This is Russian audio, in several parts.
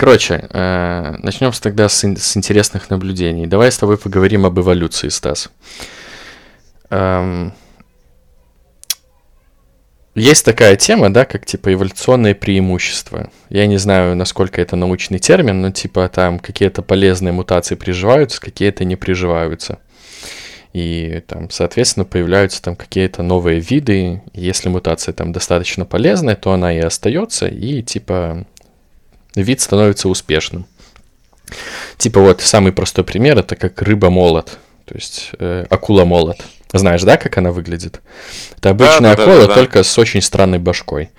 Короче, э, начнем тогда с, с интересных наблюдений. Давай с тобой поговорим об эволюции, Стас. Эм, есть такая тема, да, как типа эволюционные преимущества. Я не знаю, насколько это научный термин, но типа там какие-то полезные мутации приживаются, какие-то не приживаются. И там, соответственно, появляются там какие-то новые виды. Если мутация там достаточно полезная, то она и остается, и типа вид становится успешным. Типа вот самый простой пример это как рыба-молот, то есть э, акула-молот. Знаешь, да, как она выглядит? Это обычная да, акула, да, да, да. только с очень странной башкой.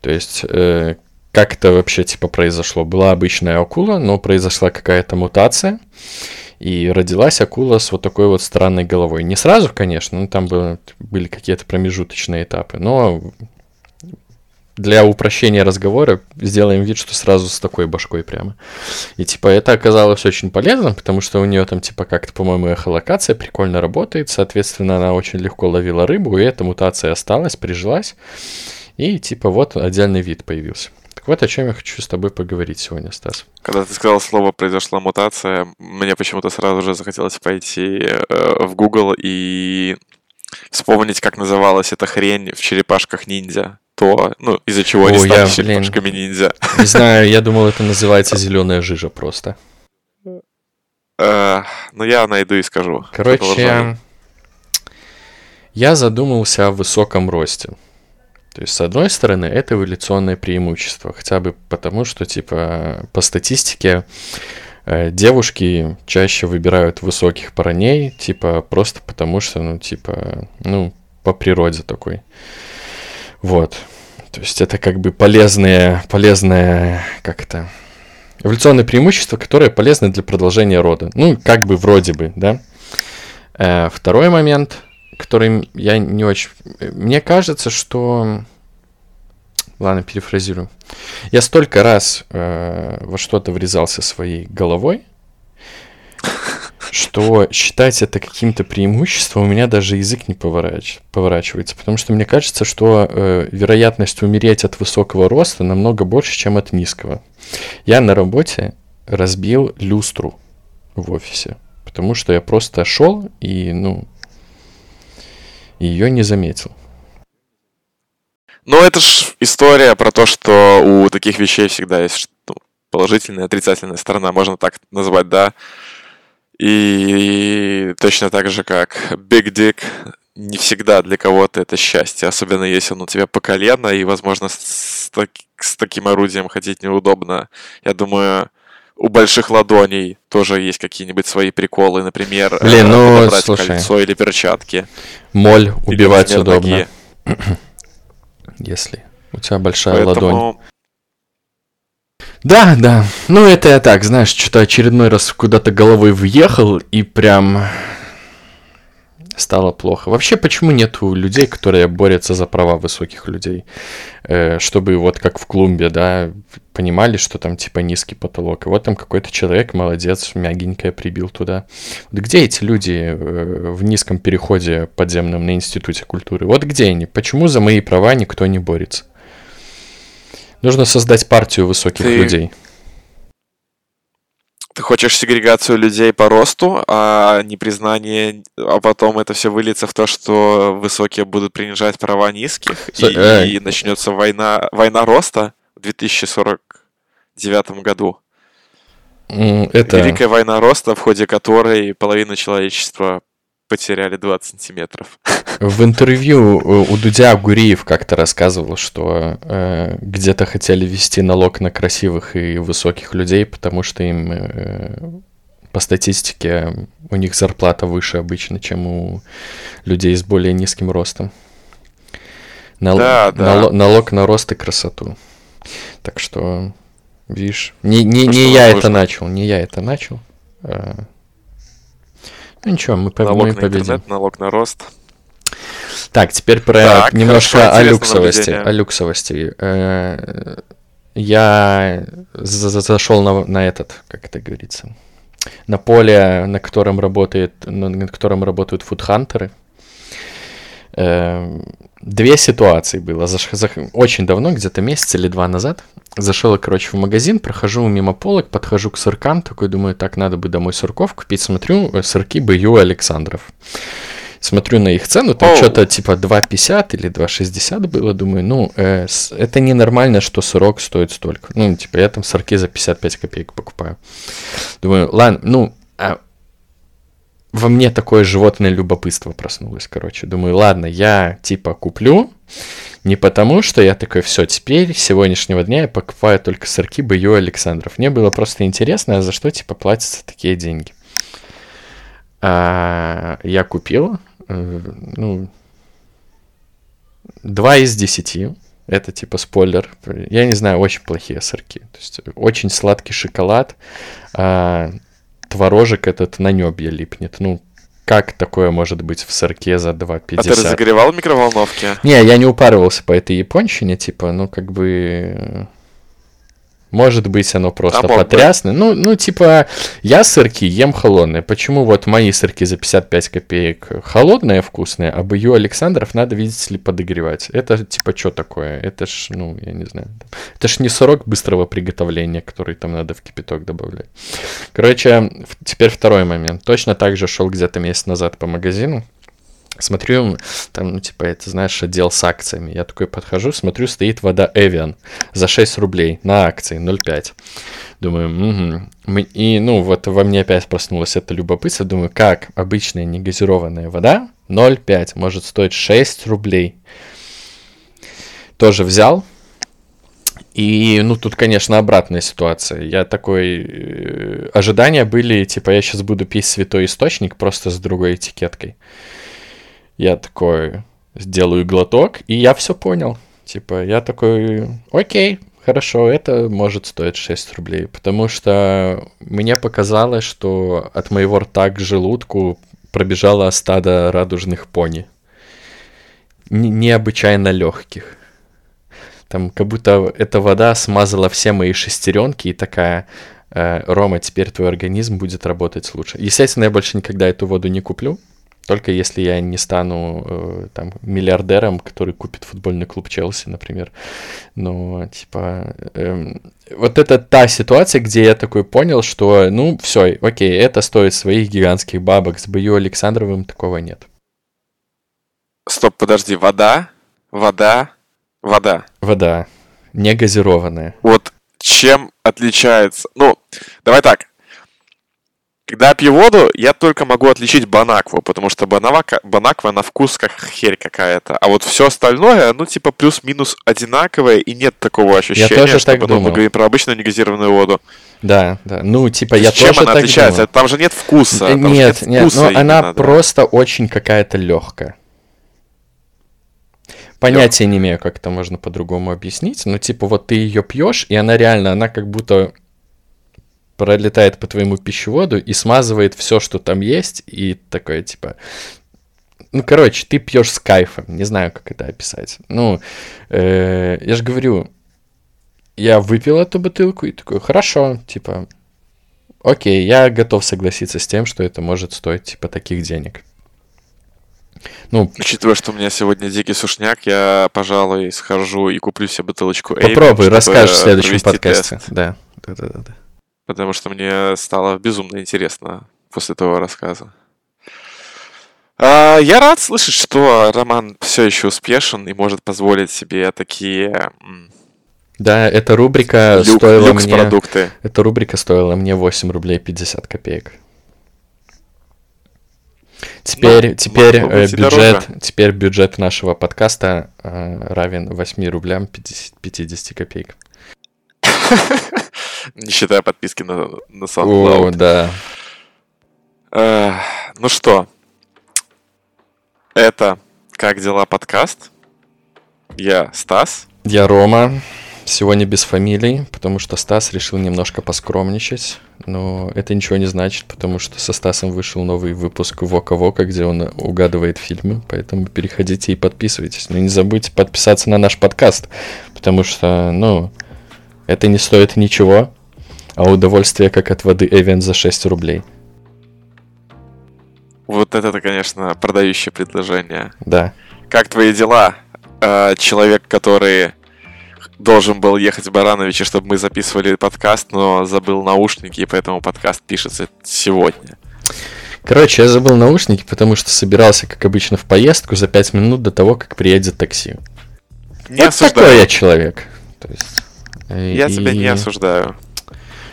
То есть, э, как это вообще типа произошло? Была обычная акула, но произошла какая-то мутация, и родилась акула с вот такой вот странной головой. Не сразу, конечно, но там было, были какие-то промежуточные этапы, но для упрощения разговора сделаем вид, что сразу с такой башкой прямо. И типа это оказалось очень полезным, потому что у нее там типа как-то, по-моему, эхолокация прикольно работает, соответственно, она очень легко ловила рыбу, и эта мутация осталась, прижилась, и типа вот отдельный вид появился. Так вот о чем я хочу с тобой поговорить сегодня, Стас. Когда ты сказал слово «произошла мутация», мне почему-то сразу же захотелось пойти э, в Google и вспомнить, как называлась эта хрень в черепашках ниндзя то, ну, из-за чего они стали черепашками ниндзя. Не знаю, я думал, это называется зеленая жижа просто. Uh, ну, я найду и скажу. Короче, я задумался о высоком росте. То есть, с одной стороны, это эволюционное преимущество, хотя бы потому, что, типа, по статистике, э, девушки чаще выбирают высоких парней, типа, просто потому что, ну, типа, ну, по природе такой. Вот. То есть это как бы полезное, полезное, как это, эволюционное преимущество, которое полезно для продолжения рода. Ну, как бы вроде бы, да. Э, второй момент, который я не очень... Мне кажется, что... Ладно, перефразирую. Я столько раз э, во что-то врезался своей головой, что считать это каким-то преимуществом у меня даже язык не поворач... поворачивается, потому что мне кажется, что э, вероятность умереть от высокого роста намного больше, чем от низкого. Я на работе разбил люстру в офисе, потому что я просто шел и, ну, ее не заметил. Ну, это ж история про то, что у таких вещей всегда есть ну, положительная и отрицательная сторона, можно так назвать, да. И точно так же, как Big Dick, не всегда для кого-то это счастье, особенно если он у тебя по колено, и, возможно, с, так, с таким орудием ходить неудобно. Я думаю, у больших ладоней тоже есть какие-нибудь свои приколы, например, Блин, ну, слушай, кольцо или перчатки. Моль убивать удобно. Если у тебя большая Поэтому... ладонь. Да, да. Ну, это я так, знаешь, что-то очередной раз куда-то головой въехал и прям стало плохо. Вообще, почему нету людей, которые борются за права высоких людей? Э, чтобы вот как в клумбе, да, понимали, что там типа низкий потолок. И вот там какой-то человек, молодец, мягенькое прибил туда. Вот где эти люди э, в низком переходе подземном на Институте культуры? Вот где они? Почему за мои права никто не борется? Нужно создать партию высоких ты... людей. Ты хочешь сегрегацию людей по росту, а не признание, а потом это все выльется в то, что высокие будут принижать права низких, so, и, э... и начнется война, война роста в 2049 году. Это... Великая война роста, в ходе которой половина человечества потеряли 20 сантиметров. В интервью у Дудя Гуриев как-то рассказывал, что э, где-то хотели ввести налог на красивых и высоких людей, потому что им э, по статистике у них зарплата выше обычно, чем у людей с более низким ростом. Нал... Да, да. Нал... Налог на рост и красоту. Так что, видишь, не, не, не я это начал, не я это начал. Э... Ну ничего, мы, налог мы на победим. Интернет, налог на рост. Так, теперь про так, немножко хорошо, о люксовости. О люксовости. Э, я зашел на, на этот, как это говорится, на поле, на котором работает, на котором работают фудхантеры. Э, две ситуации было. Заш... Зах... Очень давно, где-то месяц или два назад, зашел я, короче, в магазин, прохожу мимо полок, подхожу к сыркам, такой думаю, так, надо бы домой сырков купить, смотрю, э, сырки Б.Ю. Александров. Смотрю на их цену, там oh. что-то типа 2,50 или 2,60 было, думаю, ну, э, это ненормально, что сырок стоит столько. Ну, типа, я там сырки за 55 копеек покупаю. Думаю, ладно, ну, а во мне такое животное любопытство проснулось, короче. Думаю, ладно, я типа куплю, не потому, что я такой, все, теперь, с сегодняшнего дня я покупаю только сырки Б.Ю. Александров. Мне было просто интересно, а за что, типа, платятся такие деньги. А, я купил, э, ну, два из десяти. Это типа спойлер. Я не знаю, очень плохие сырки. То есть очень сладкий шоколад. А, творожек этот на небе липнет. Ну, как такое может быть в сырке за 2,50? А ты разогревал в микроволновке? Не, я не упарывался по этой японщине, типа, ну, как бы... Может быть, оно просто а потрясное. Ну, ну, типа, я сырки ем холодные. Почему вот мои сырки за 55 копеек холодные, вкусные, а бою Александров надо, видите ли, подогревать? Это, типа, что такое? Это ж, ну, я не знаю. Это ж не сырок быстрого приготовления, который там надо в кипяток добавлять. Короче, теперь второй момент. Точно так же шел где-то месяц назад по магазину. Смотрю, там, ну, типа, это, знаешь, отдел с акциями. Я такой подхожу, смотрю, стоит вода Evian за 6 рублей на акции 0,5. Думаю, угу. И, ну, вот во мне опять проснулось это любопытство. Думаю, как обычная негазированная вода 0,5 может стоить 6 рублей. Тоже взял. И, ну, тут, конечно, обратная ситуация. Я такой... Э, ожидания были, типа, я сейчас буду пить святой источник просто с другой этикеткой. Я такой сделаю глоток, и я все понял. Типа, я такой, окей, хорошо, это может стоить 6 рублей, потому что мне показалось, что от моего рта к желудку пробежало стадо радужных пони. Необычайно легких. Там как будто эта вода смазала все мои шестеренки и такая, э, Рома, теперь твой организм будет работать лучше. Естественно, я больше никогда эту воду не куплю, только если я не стану э, там миллиардером, который купит футбольный клуб Челси, например. Но, типа, э, вот это та ситуация, где я такой понял, что, ну, все, окей, это стоит своих гигантских бабок. С Бою Александровым такого нет. Стоп, подожди, вода, вода, вода. Вода, не газированная. Вот чем отличается... Ну, давай так, когда я пью воду, я только могу отличить банакву, потому что банавака, банаква на вкус как херь какая-то. А вот все остальное, ну, типа, плюс-минус одинаковое, и нет такого ощущения, я тоже что так думал. мы говорим про обычную негазированную воду. Да, да. Ну, типа, я чем тоже она так отличается? думал. Там же нет вкуса. там Нет, нет, вкуса но она именно, да. просто очень какая-то легкая. Понятия не имею, как это можно по-другому объяснить. Но, типа, вот ты ее пьешь, и она реально, она как будто пролетает по твоему пищеводу и смазывает все, что там есть, и такое типа. Ну, короче, ты пьешь с кайфом. Не знаю, как это описать. Ну, э, я же говорю, я выпил эту бутылку и такой, хорошо, типа, окей, я готов согласиться с тем, что это может стоить, типа, таких денег. Ну, Учитывая, что у меня сегодня дикий сушняк, я, пожалуй, схожу и куплю себе бутылочку попробуй, Эйвен, расскажешь в следующем подкасте. тест. Да, да, да, да. да. Потому что мне стало безумно интересно после того рассказа. А, я рад слышать, что Роман все еще успешен и может позволить себе такие Да, эта рубрика люк- стоила мне... люкс-продукты. Эта рубрика стоила мне 8 рублей 50 копеек. Теперь, Ну, теперь, э, бюджет, теперь бюджет нашего подкаста э, равен 8 рублям 50, 50 копеек. Не считая подписки на, на О, SoundCloud. да. Э, ну что, это «Как дела?» подкаст. Я Стас. Я Рома. Сегодня без фамилий, потому что Стас решил немножко поскромничать. Но это ничего не значит, потому что со Стасом вышел новый выпуск Вока-Вока, где он угадывает фильмы. Поэтому переходите и подписывайтесь. Но не забудьте подписаться на наш подкаст, потому что, ну, это не стоит ничего, а удовольствие как от воды Эвен за 6 рублей. Вот это, конечно, продающее предложение. Да. как твои дела? Э, человек, который должен был ехать в Барановичи, чтобы мы записывали подкаст, но забыл наушники, и поэтому подкаст пишется сегодня. Короче, я забыл наушники, потому что собирался, как обычно, в поездку за 5 минут до того, как приедет такси. Не вот осуждаю. такой я человек. То есть, я и... тебя не осуждаю.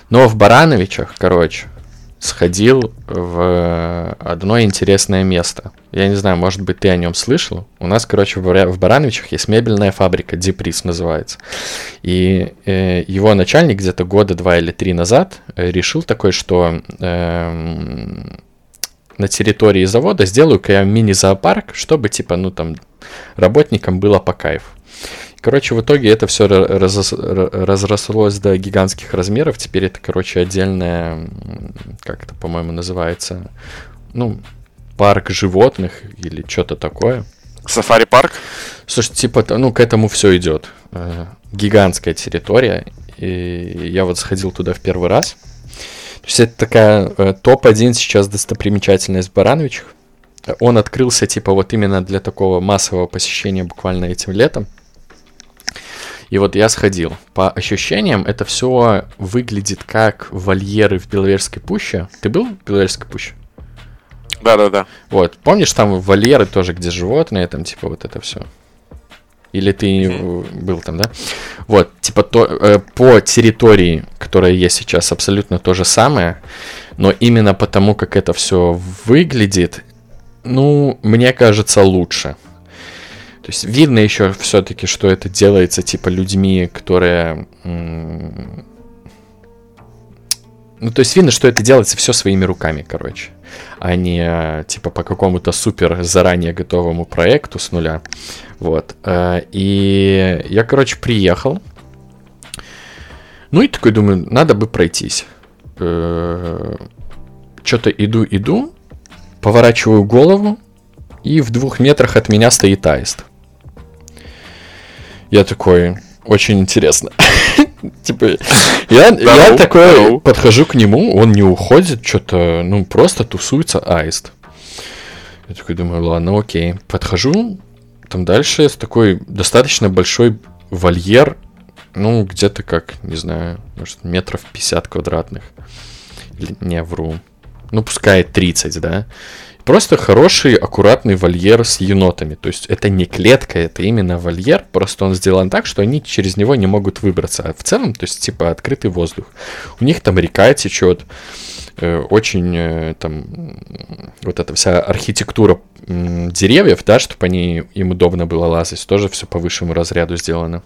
Но в Барановичах, короче, сходил в одно интересное место. Я не знаю, может быть, ты о нем слышал. У нас, короче, в Барановичах есть мебельная фабрика, Диприс называется. И э, его начальник где-то года два или три назад э, решил такой, что э, на территории завода сделаю-ка я мини-зоопарк, чтобы, типа, ну, там, работникам было по кайфу. Короче, в итоге это все раз, разрослось до гигантских размеров. Теперь это, короче, отдельная, как это, по-моему, называется, ну, парк животных или что-то такое. Сафари-парк? Слушай, типа, ну, к этому все идет. Э, гигантская территория. И я вот сходил туда в первый раз. То есть это такая э, топ-1 сейчас достопримечательность Барановичах. Он открылся, типа, вот именно для такого массового посещения буквально этим летом. И вот я сходил. По ощущениям, это все выглядит как вольеры в Беловежской пуще. Ты был в Беловежской пуще? Да-да-да. Вот. Помнишь, там вольеры тоже, где животные, там типа вот это все. Или ты mm-hmm. был там, да? Вот, типа то, э, по территории, которая есть сейчас, абсолютно то же самое, но именно потому, как это все выглядит, ну, мне кажется, лучше. То есть видно еще все-таки, что это делается типа людьми, которые... Ну, то есть видно, что это делается все своими руками, короче, а не типа по какому-то супер заранее готовому проекту с нуля. Вот. Э, и я, короче, приехал. Ну и такой думаю, надо бы пройтись. Э, Что-то иду, иду, поворачиваю голову, и в двух метрах от меня стоит аист. Я такой, очень интересно. Типа, я, я такой подхожу к нему, он не уходит, что-то, ну, просто тусуется аист. Я такой думаю, ладно, окей. Подхожу, там дальше с такой достаточно большой вольер, ну, где-то как, не знаю, может, метров 50 квадратных. Не, вру. Ну, пускай 30, да. Просто хороший, аккуратный вольер с енотами. То есть это не клетка, это именно вольер. Просто он сделан так, что они через него не могут выбраться. А в целом, то есть типа открытый воздух. У них там река течет. Э, очень э, там вот эта вся архитектура деревьев, да, чтобы они им удобно было лазать, тоже все по высшему разряду сделано.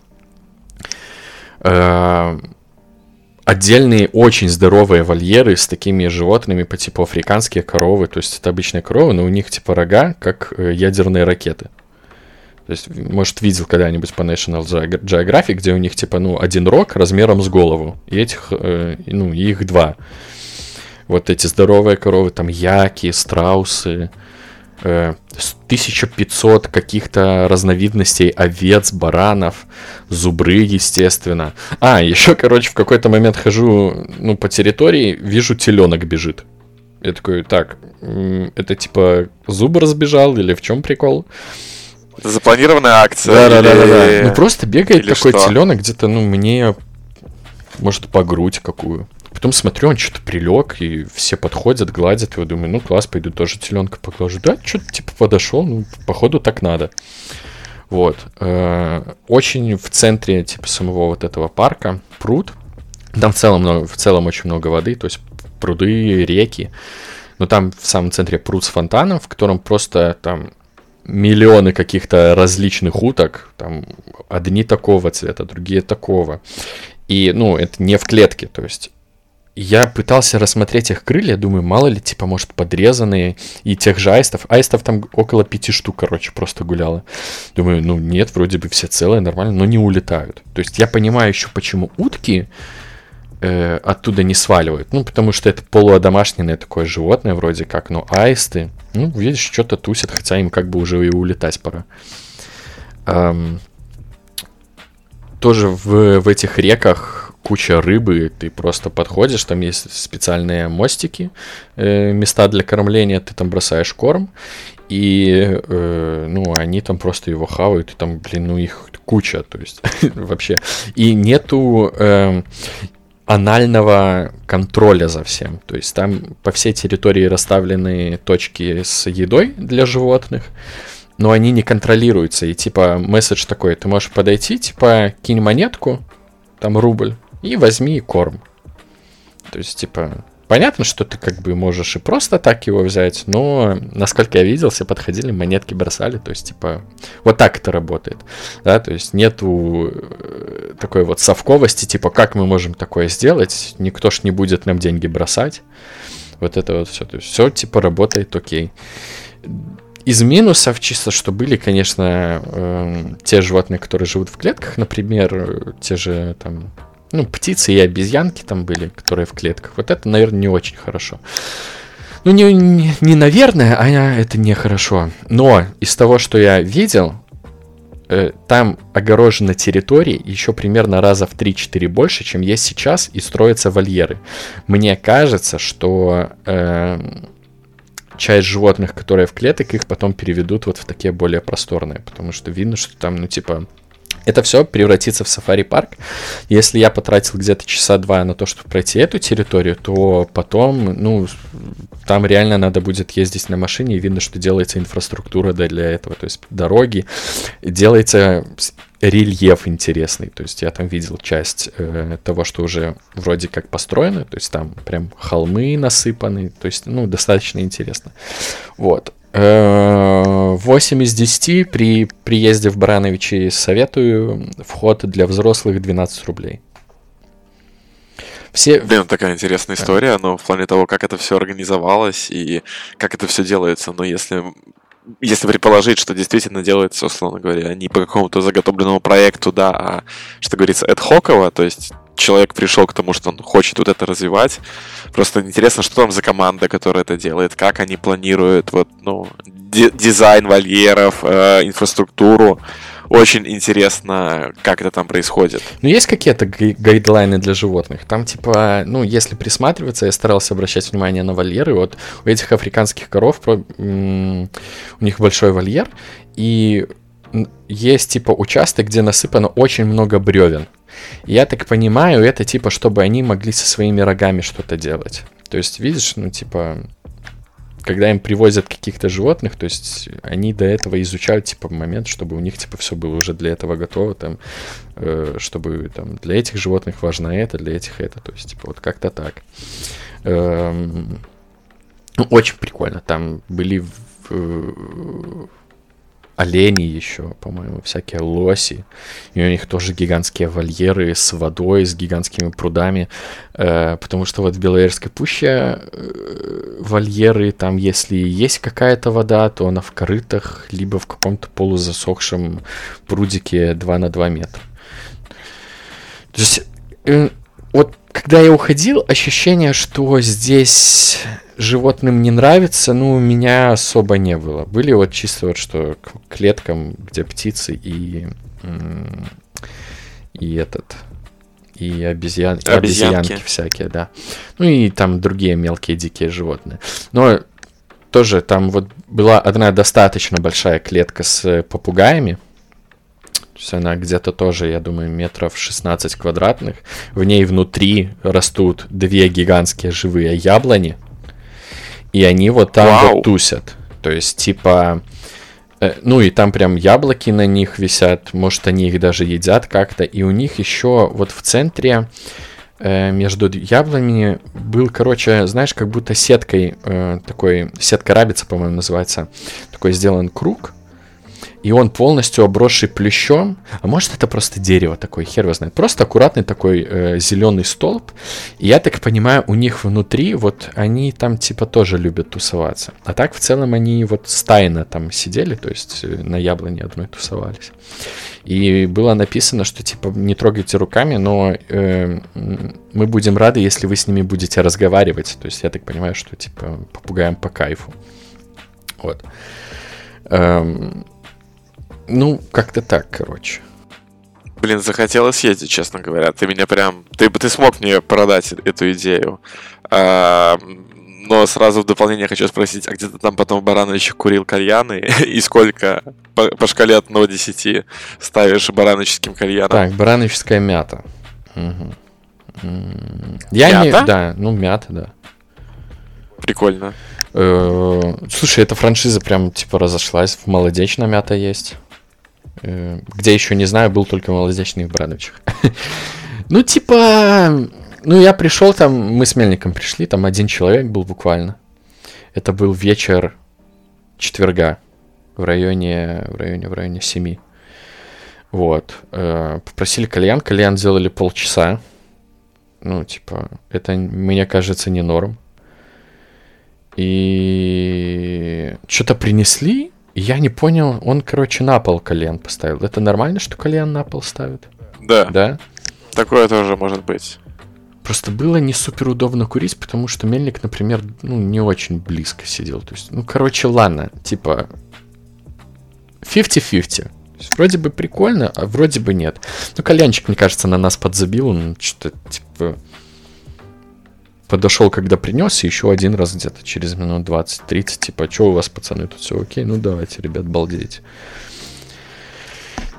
Отдельные очень здоровые вольеры с такими животными по типу африканские коровы. То есть это обычные коровы, но у них типа рога, как э, ядерные ракеты. То есть, может, видел когда-нибудь по National Geographic, где у них типа, ну, один рог размером с голову. И этих, э, ну, их два. Вот эти здоровые коровы, там яки, страусы, 1500 э, каких-то разновидностей овец, баранов, зубры, естественно. А, еще, короче, в какой-то момент хожу, ну, по территории, вижу, теленок бежит. Я такой, так, это типа зубр сбежал или в чем прикол? Это запланированная акция? Да, да, да, да, да. Ну просто бегает такой теленок где-то, ну, мне, может, по грудь какую. Потом смотрю, он что-то прилег, и все подходят, гладят его. Думаю, ну класс, пойду тоже теленка поглажу. Да, что-то типа подошел, ну, походу так надо. Вот. Э, очень в центре, типа, самого вот этого парка пруд. Там в целом, много, в целом очень много воды, то есть пруды, реки. Но там в самом центре пруд с фонтаном, в котором просто там миллионы каких-то различных уток, там одни такого цвета, другие такого. И, ну, это не в клетке, то есть я пытался рассмотреть их крылья, думаю, мало ли, типа, может, подрезанные, и тех же аистов. Аистов там около пяти штук, короче, просто гуляло. Думаю, ну нет, вроде бы все целые, нормально, но не улетают. То есть я понимаю еще, почему утки э, оттуда не сваливают. Ну, потому что это полуодомашненное такое животное вроде как, но аисты, ну, видишь, что-то тусят, хотя им как бы уже и улетать пора. Эм, тоже в, в этих реках куча рыбы, ты просто подходишь, там есть специальные мостики, э, места для кормления, ты там бросаешь корм, и, э, ну, они там просто его хавают, и там, блин, ну, их куча, то есть, вообще. И нету э, анального контроля за всем. То есть там по всей территории расставлены точки с едой для животных, но они не контролируются. И типа месседж такой, ты можешь подойти, типа, кинь монетку, там рубль, и возьми корм. То есть, типа, понятно, что ты как бы можешь и просто так его взять, но, насколько я видел, все подходили, монетки бросали, то есть, типа, вот так это работает, да, то есть нету э, такой вот совковости, типа, как мы можем такое сделать, никто ж не будет нам деньги бросать, вот это вот все, то есть все, типа, работает окей. Из минусов чисто, что были, конечно, э, те животные, которые живут в клетках, например, те же там ну, птицы и обезьянки там были, которые в клетках. Вот это, наверное, не очень хорошо. Ну, не, не, не наверное, а это нехорошо. Но из того, что я видел, э, там огорожена территория еще примерно раза в 3-4 больше, чем есть сейчас, и строятся вольеры. Мне кажется, что э, часть животных, которые в клеток, их потом переведут вот в такие более просторные, потому что видно, что там, ну, типа, это все превратится в сафари-парк. Если я потратил где-то часа два на то, чтобы пройти эту территорию, то потом, ну, там реально надо будет ездить на машине, и видно, что делается инфраструктура для этого, то есть дороги, делается рельеф интересный, то есть я там видел часть э, того, что уже вроде как построено, то есть там прям холмы насыпаны, то есть, ну, достаточно интересно. Вот. 8 э, из 10 при приезде в Барановичи советую. Вход для взрослых 12 рублей. Все... Блин, такая интересная история, но в плане того, как это все организовалось и как это все делается. Но если, если предположить, что действительно делается, условно говоря, не по какому-то заготовленному проекту, да, а, что говорится, эдхоково, то есть человек пришел к тому, что он хочет вот это развивать, Просто интересно, что там за команда, которая это делает, как они планируют вот, ну, дизайн вольеров, э, инфраструктуру. Очень интересно, как это там происходит. Ну, есть какие-то гайдлайны для животных? Там, типа, ну, если присматриваться, я старался обращать внимание на вольеры. Вот у этих африканских коров у них большой вольер, и есть, типа, участок, где насыпано очень много бревен. Я так понимаю, это типа, чтобы они могли со своими рогами что-то делать. То есть, видишь, ну, типа, когда им привозят каких-то животных, то есть они до этого изучают, типа, момент, чтобы у них, типа, все было уже для этого готово, там, э, чтобы, там, для этих животных важно это, для этих это, то есть, типа, вот как-то так. Эм, ну, очень прикольно, там были в, олени еще, по-моему, всякие лоси. И у них тоже гигантские вольеры с водой, с гигантскими прудами. Э, потому что вот в Белоярской пуще э, вольеры, там если есть какая-то вода, то она в корытах, либо в каком-то полузасохшем прудике 2 на 2 метра. То есть, э, вот когда я уходил, ощущение, что здесь животным не нравится, ну, у меня особо не было. Были вот чисто вот что к клеткам, где птицы и и этот и обезьян, обезьянки. обезьянки всякие, да. Ну и там другие мелкие дикие животные. Но тоже там вот была одна достаточно большая клетка с попугаями. То есть она где-то тоже, я думаю, метров 16 квадратных. В ней внутри растут две гигантские живые яблони и они вот там Вау. вот тусят. То есть, типа, э, ну и там прям яблоки на них висят, может, они их даже едят как-то, и у них еще вот в центре э, между яблонями был, короче, знаешь, как будто сеткой, э, такой, сетка рабица, по-моему, называется, такой сделан круг, и он полностью обросший плющом, а может это просто дерево такое, хер его знает, просто аккуратный такой э, зеленый столб, и я так понимаю, у них внутри, вот они там типа тоже любят тусоваться, а так в целом они вот стайно там сидели, то есть э, на яблоне одной тусовались. И было написано, что типа не трогайте руками, но э, мы будем рады, если вы с ними будете разговаривать. То есть я так понимаю, что типа попугаем по кайфу. Вот. Эм, ну, как-то так, короче. Блин, захотелось съездить, честно говоря. Ты меня прям... Ты, ты смог мне продать эту идею. А, но сразу в дополнение хочу спросить, а где ты там потом в Барановичах курил кальяны? И сколько по, по шкале от 1 до 10 ставишь барановическим кальяном? Так, барановическая мята. Угу. Я мята? не... Да, ну мята, да. Прикольно. Э, слушай, эта франшиза прям типа разошлась. В молодечно мята есть. Э, где еще не знаю, был только в Барановичах. Ну, типа, ну, я пришел там, мы с Мельником пришли, там один человек был буквально. Это был вечер четверга в районе, в районе, в районе 7. Вот. Э, попросили кальян, кальян сделали полчаса. Ну, типа, это, мне кажется, не норм. И что-то принесли, и я не понял, он, короче, на пол кальян поставил. Это нормально, что кальян на пол ставит? Да. Да? Такое тоже может быть. Просто было не супер удобно курить, потому что мельник, например, ну, не очень близко сидел. То есть, ну, короче, ладно, типа 50-50. Вроде бы прикольно, а вроде бы нет. Ну, кальянчик, мне кажется, на нас подзабил. Он что-то, типа, подошел, когда принес, еще один раз где-то через минут 20-30, типа, что у вас, пацаны, тут все окей? Ну, давайте, ребят, балдеть.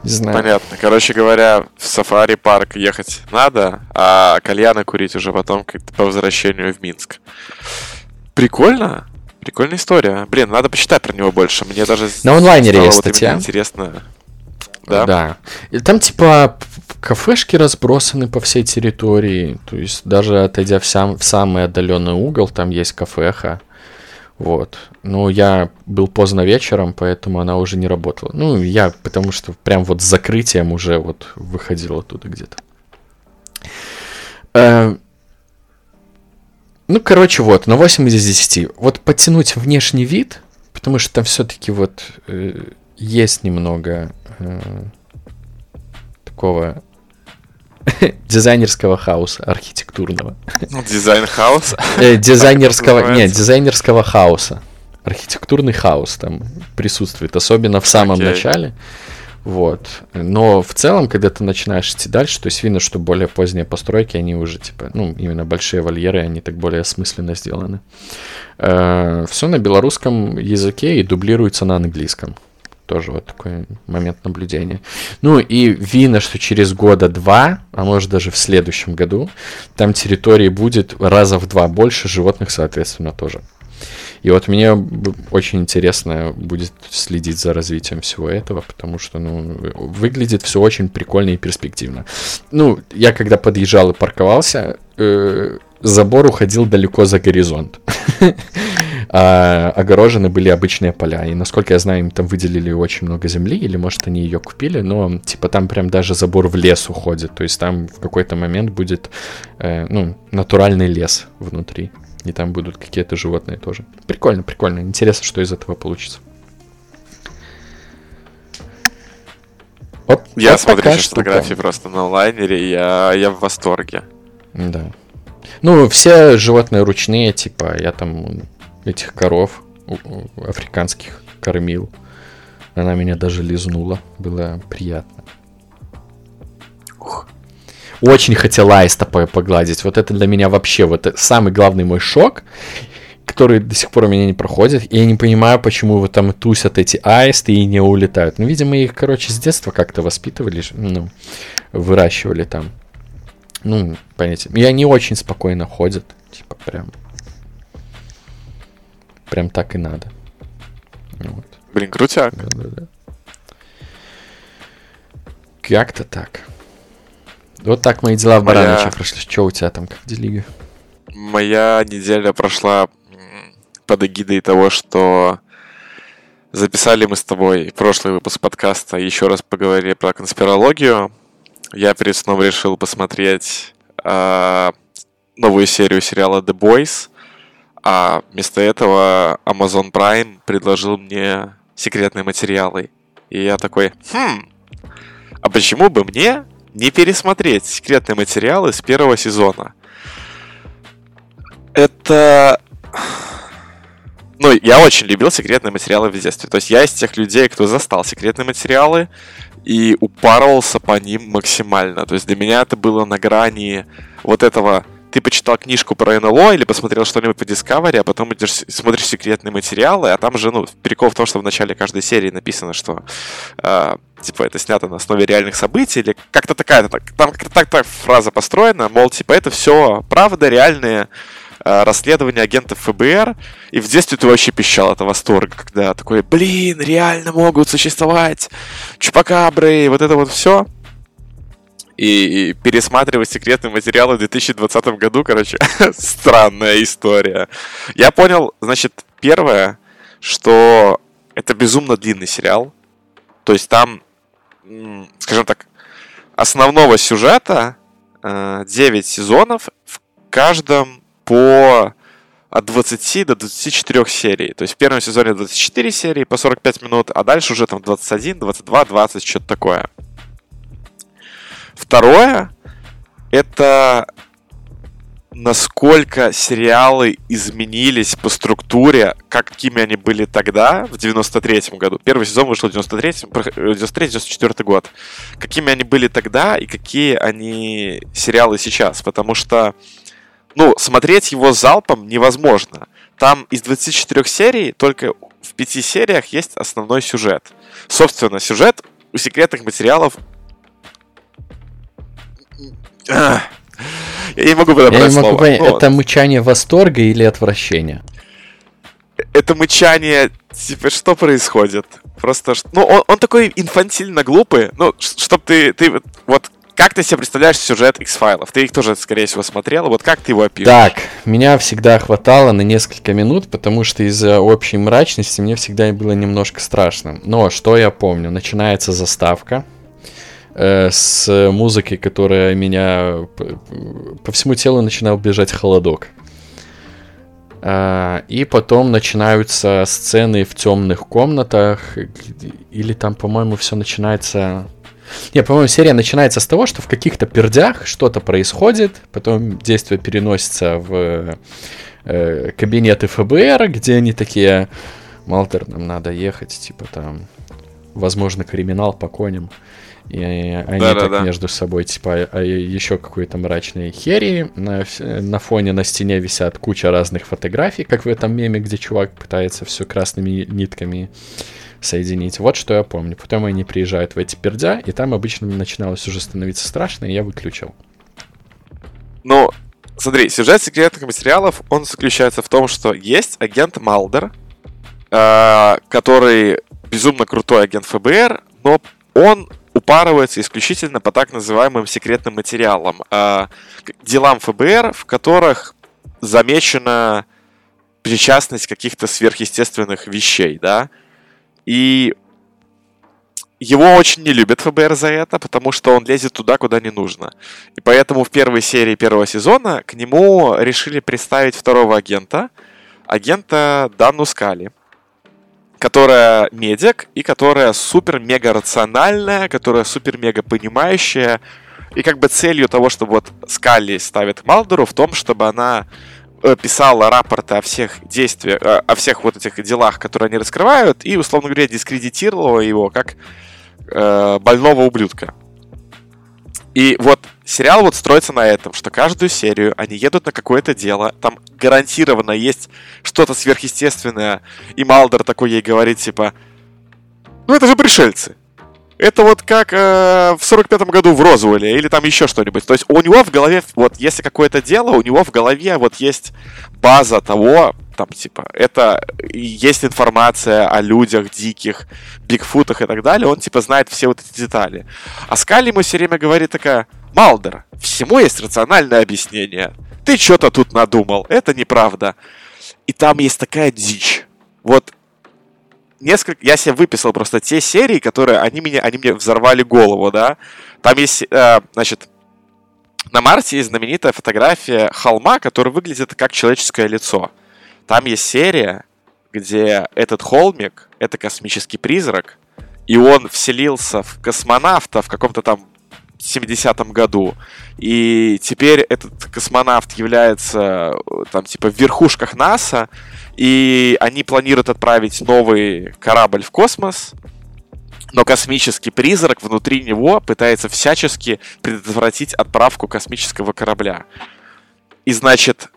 Не знаю. Понятно. Короче говоря, в сафари-парк ехать надо, а кальяна курить уже потом по возвращению в Минск. Прикольно. Прикольная история. Блин, надо почитать про него больше. Мне даже... На онлайнере есть статья. Интересно. Да? Да. И там типа кафешки разбросаны по всей территории. То есть даже отойдя в, сам, в самый отдаленный угол, там есть кафеха. Вот. Ну, я был поздно вечером, поэтому она уже не работала. Ну, я потому что прям вот с закрытием уже вот выходил оттуда где-то. Э, ну, короче, вот, на 8 из 10. Вот подтянуть внешний вид, потому что там все-таки вот э, есть немного э, такого дизайнерского хаоса архитектурного. Ну, дизайн хаоса? Э, дизайнерского, нет, дизайнерского хаоса. Архитектурный хаос там присутствует, особенно в самом okay. начале. Вот. Но в целом, когда ты начинаешь идти дальше, то есть видно, что более поздние постройки, они уже, типа, ну, именно большие вольеры, они так более осмысленно сделаны. Э, все на белорусском языке и дублируется на английском. Тоже вот такой момент наблюдения. Ну и видно, что через года два, а может даже в следующем году, там территории будет раза в два больше, животных, соответственно, тоже. И вот мне очень интересно будет следить за развитием всего этого, потому что, ну, выглядит все очень прикольно и перспективно. Ну, я когда подъезжал и парковался, э, забор уходил далеко за горизонт. а огорожены были обычные поля. И насколько я знаю, им там выделили очень много земли, или может они ее купили, но типа там прям даже забор в лес уходит. То есть там в какой-то момент будет э, ну, натуральный лес внутри. И там будут какие-то животные тоже. Прикольно, прикольно. Интересно, что из этого получится. Вот, я вот смотрю сейчас фотографии просто на лайнере, я, я в восторге. Да. Ну, все животные ручные, типа, я там этих коров африканских кормил. Она меня даже лизнула. Было приятно. Ух. Очень хотел аиста погладить. Вот это для меня вообще вот самый главный мой шок, который до сих пор у меня не проходит. И я не понимаю, почему вот там тусят эти аисты и не улетают. Ну, видимо, их, короче, с детства как-то воспитывали, ну, выращивали там. Ну, понятие. И они очень спокойно ходят. Типа прям Прям так и надо. Вот. Блин, крутяк. Да, да, да. Как-то так. Вот так мои дела в Моя... Барановиче прошли. Что у тебя там, как делига? Моя неделя прошла под эгидой того, что записали мы с тобой прошлый выпуск подкаста, еще раз поговорили про конспирологию. Я перед сном решил посмотреть э, новую серию сериала The Boys. А вместо этого Amazon Prime предложил мне секретные материалы. И я такой, хм, а почему бы мне не пересмотреть секретные материалы с первого сезона? Это... Ну, я очень любил секретные материалы в детстве. То есть я из тех людей, кто застал секретные материалы и упарывался по ним максимально. То есть для меня это было на грани вот этого ты почитал книжку про НЛО или посмотрел что-нибудь по Discovery, а потом идешь, смотришь секретные материалы, а там же, ну, прикол в том, что в начале каждой серии написано, что э, типа это снято на основе реальных событий, или как-то такая, там как-то так, так фраза построена, мол, типа это все правда, реальные э, расследования агентов ФБР, и в детстве ты вообще пищал от восторга, когда такой, блин, реально могут существовать чупакабры, вот это вот все и, пересматривать секретные материалы в 2020 году, короче, странная история. Я понял, значит, первое, что это безумно длинный сериал. То есть там, скажем так, основного сюжета 9 э, сезонов, в каждом по от 20 до 24 серий. То есть в первом сезоне 24 серии по 45 минут, а дальше уже там 21, 22, 20, что-то такое. Второе, это насколько сериалы изменились по структуре, какими они были тогда, в 93-м году. Первый сезон вышел в 93-м, 93-94 год. Какими они были тогда и какие они сериалы сейчас. Потому что, ну, смотреть его залпом невозможно. Там из 24 серий только в пяти сериях есть основной сюжет. Собственно, сюжет у секретных материалов я не могу подобрать Я не могу понять, ну, это мычание восторга или отвращения? Это мычание, типа, что происходит? Просто, ну, он, он такой инфантильно глупый, ну, чтоб ты, ты, вот, как ты себе представляешь сюжет X-файлов? Ты их тоже, скорее всего, смотрел. Вот как ты его опишешь? Так, меня всегда хватало на несколько минут, потому что из-за общей мрачности мне всегда было немножко страшно. Но что я помню? Начинается заставка, с музыкой, которая меня по всему телу начинал бежать холодок. А, и потом начинаются сцены в темных комнатах, или там, по-моему, все начинается... Не, по-моему, серия начинается с того, что в каких-то пердях что-то происходит, потом действие переносится в э, кабинеты ФБР, где они такие, Малтер, нам надо ехать, типа там, возможно, криминал по коням. И они да, так да, между собой, типа, а еще какой-то мрачной херии. На, на фоне на стене висят куча разных фотографий, как в этом меме, где чувак пытается все красными нитками соединить. Вот что я помню. Потом они приезжают в эти пердя, и там обычно начиналось уже становиться страшно, и я выключил. Ну, смотри, сюжет секретных материалов, он заключается в том, что есть агент Малдер, э, который безумно крутой агент ФБР, но он упарывается исключительно по так называемым секретным материалам, э, делам ФБР, в которых замечена причастность каких-то сверхъестественных вещей, да, и его очень не любят ФБР за это, потому что он лезет туда, куда не нужно. И поэтому в первой серии первого сезона к нему решили представить второго агента, агента Данну Скали которая медик и которая супер-мега рациональная, которая супер-мега понимающая. И как бы целью того, чтобы вот Скалли ставит Малдору в том, чтобы она э, писала рапорты о всех действиях, э, о всех вот этих делах, которые они раскрывают, и, условно говоря, дискредитировала его как э, больного ублюдка. И вот сериал вот строится на этом, что каждую серию они едут на какое-то дело, там гарантированно есть что-то сверхъестественное, и Малдер такой ей говорит, типа, ну это же пришельцы. Это вот как э, в 45-м году в Розуэле или там еще что-нибудь. То есть у него в голове, вот если какое-то дело, у него в голове вот есть база того, там типа, это есть информация о людях диких, бигфутах и так далее, он типа знает все вот эти детали. А Скали ему все время говорит такая, Малдер, всему есть рациональное объяснение. Ты что-то тут надумал, это неправда. И там есть такая дичь. Вот несколько... Я себе выписал просто те серии, которые они, меня, они мне взорвали голову, да. Там есть, э, значит, на Марсе есть знаменитая фотография холма, который выглядит как человеческое лицо. Там есть серия, где этот холмик — это космический призрак, и он вселился в космонавта в каком-то там 70-м году. И теперь этот космонавт является там типа в верхушках НАСА, и они планируют отправить новый корабль в космос, но космический призрак внутри него пытается всячески предотвратить отправку космического корабля. И значит,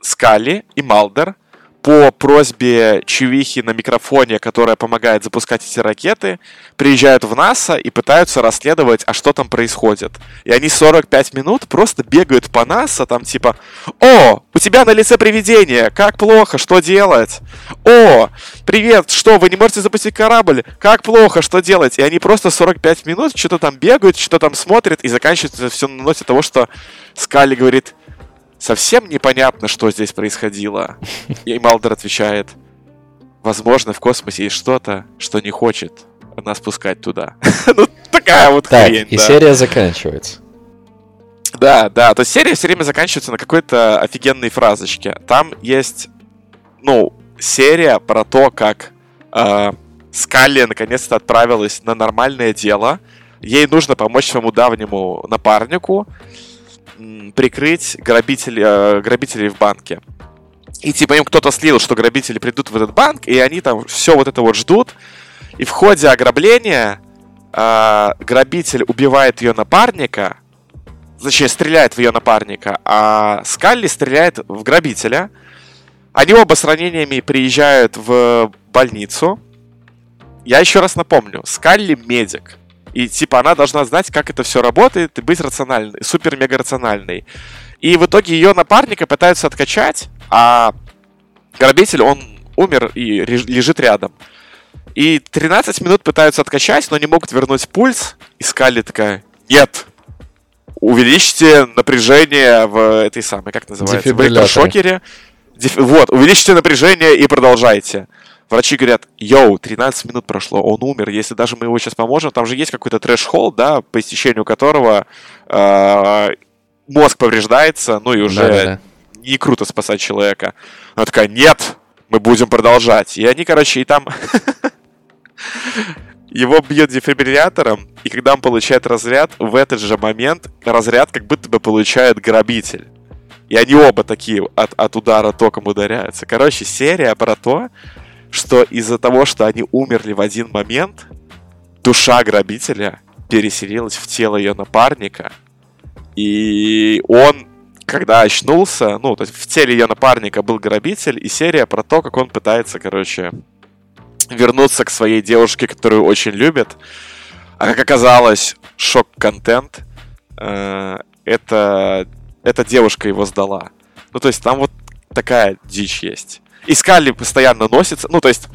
Скали и Малдер по просьбе Чувихи на микрофоне, которая помогает запускать эти ракеты, приезжают в НАСА и пытаются расследовать, а что там происходит. И они 45 минут просто бегают по НАСА, там типа «О, у тебя на лице привидение, как плохо, что делать?» «О, привет, что, вы не можете запустить корабль? Как плохо, что делать?» И они просто 45 минут что-то там бегают, что-то там смотрят, и заканчивается все на ноте того, что Скали говорит совсем непонятно, что здесь происходило. И Малдер отвечает, возможно, в космосе есть что-то, что не хочет нас пускать туда. ну, такая вот так, хрень, и да. серия заканчивается. Да, да, то есть серия все время заканчивается на какой-то офигенной фразочке. Там есть, ну, серия про то, как э, Скалли наконец-то отправилась на нормальное дело. Ей нужно помочь своему давнему напарнику, прикрыть грабителей, э, грабителей в банке. И типа им кто-то слил, что грабители придут в этот банк, и они там все вот это вот ждут. И в ходе ограбления э, грабитель убивает ее напарника, точнее, стреляет в ее напарника, а Скалли стреляет в грабителя. Они оба с ранениями приезжают в больницу. Я еще раз напомню, Скалли медик. И типа она должна знать, как это все работает, и быть рациональной, супер-мега рациональной. И в итоге ее напарника пытаются откачать, а грабитель, он умер и лежит рядом. И 13 минут пытаются откачать, но не могут вернуть пульс. И Скалли такая, нет, увеличьте напряжение в этой самой, как называется, в электрошокере. Деф... Вот, увеличьте напряжение и продолжайте. Врачи говорят, йоу, 13 минут прошло, он умер, если даже мы его сейчас поможем, там же есть какой-то трэш-холл, да, по истечению которого э, мозг повреждается, ну и уже Да-да-да. не круто спасать человека. Она такая, нет, мы будем продолжать. И они, короче, и там его бьет дефибриллятором, и когда он получает разряд, в этот же момент разряд как будто бы получает грабитель. И они оба такие от, от удара током ударяются. Короче, серия про то, что из-за того, что они умерли в один момент, душа грабителя переселилась в тело ее напарника, и он, когда очнулся, ну, то есть в теле ее напарника был грабитель, и серия про то, как он пытается, короче, вернуться к своей девушке, которую очень любит. А как оказалось, шок-контент, э, это, эта девушка его сдала. Ну, то есть там вот такая дичь есть. И Скалли постоянно носится. Ну, то есть,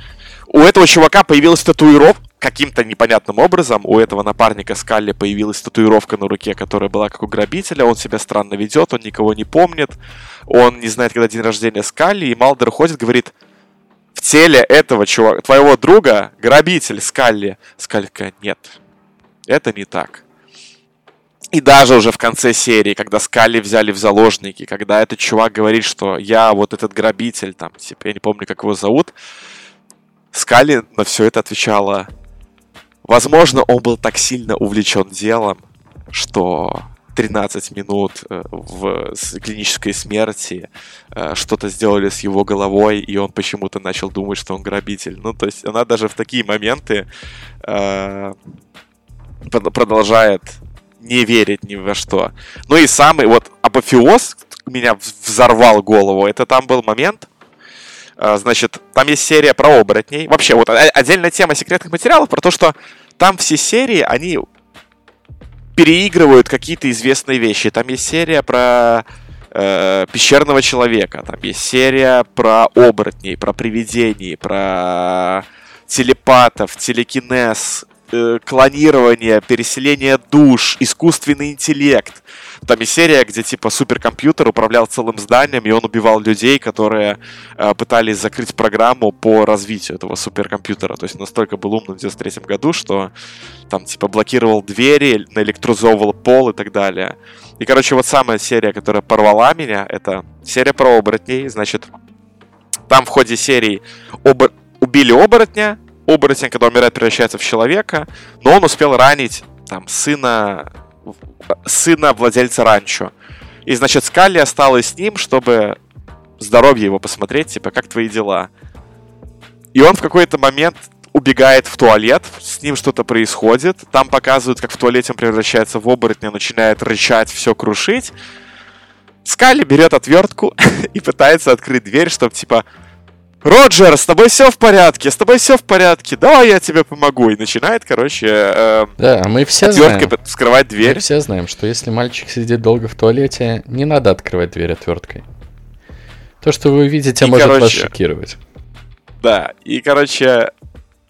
у этого чувака появилась татуировка каким-то непонятным образом. У этого напарника Скалли появилась татуировка на руке, которая была как у грабителя. Он себя странно ведет, он никого не помнит. Он не знает, когда день рождения Скалли. И Малдер ходит, говорит, в теле этого чувака, твоего друга, грабитель Скалли. Такая, нет, это не так. И даже уже в конце серии, когда Скалли взяли в заложники, когда этот чувак говорит, что я вот этот грабитель, там, типа, я не помню, как его зовут, Скалли на все это отвечала, возможно, он был так сильно увлечен делом, что 13 минут э, в клинической смерти э, что-то сделали с его головой, и он почему-то начал думать, что он грабитель. Ну, то есть она даже в такие моменты э, продолжает не верить ни во что. Ну и самый вот апофеоз меня взорвал голову. Это там был момент, а, значит, там есть серия про оборотней. Вообще, вот отдельная тема секретных материалов про то, что там все серии, они переигрывают какие-то известные вещи. Там есть серия про э, пещерного человека, там есть серия про оборотней, про привидений, про телепатов, телекинез, э, клонирование, переселение душ, искусственный интеллект. Там есть серия, где типа суперкомпьютер управлял целым зданием, и он убивал людей, которые э, пытались закрыть программу по развитию этого суперкомпьютера. То есть настолько был умным в 93 году, что там типа блокировал двери, наэлектризовывал пол и так далее. И, короче, вот самая серия, которая порвала меня, это серия про оборотней. Значит, там в ходе серии обор... убили оборотня, оборотень, когда умирает, превращается в человека, но он успел ранить там сына сына владельца ранчо. И, значит, Скалли осталась с ним, чтобы здоровье его посмотреть, типа, как твои дела. И он в какой-то момент убегает в туалет, с ним что-то происходит, там показывают, как в туалете он превращается в оборотня, начинает рычать, все крушить. Скалли берет отвертку и пытается открыть дверь, чтобы, типа, Роджер, с тобой все в порядке, с тобой все в порядке, давай я тебе помогу. И начинает, короче, э, да, мы все отверткой знаем, вскрывать дверь. Мы все знаем, что если мальчик сидит долго в туалете, не надо открывать дверь отверткой. То, что вы увидите, и, может короче, вас шокировать. Да, и, короче,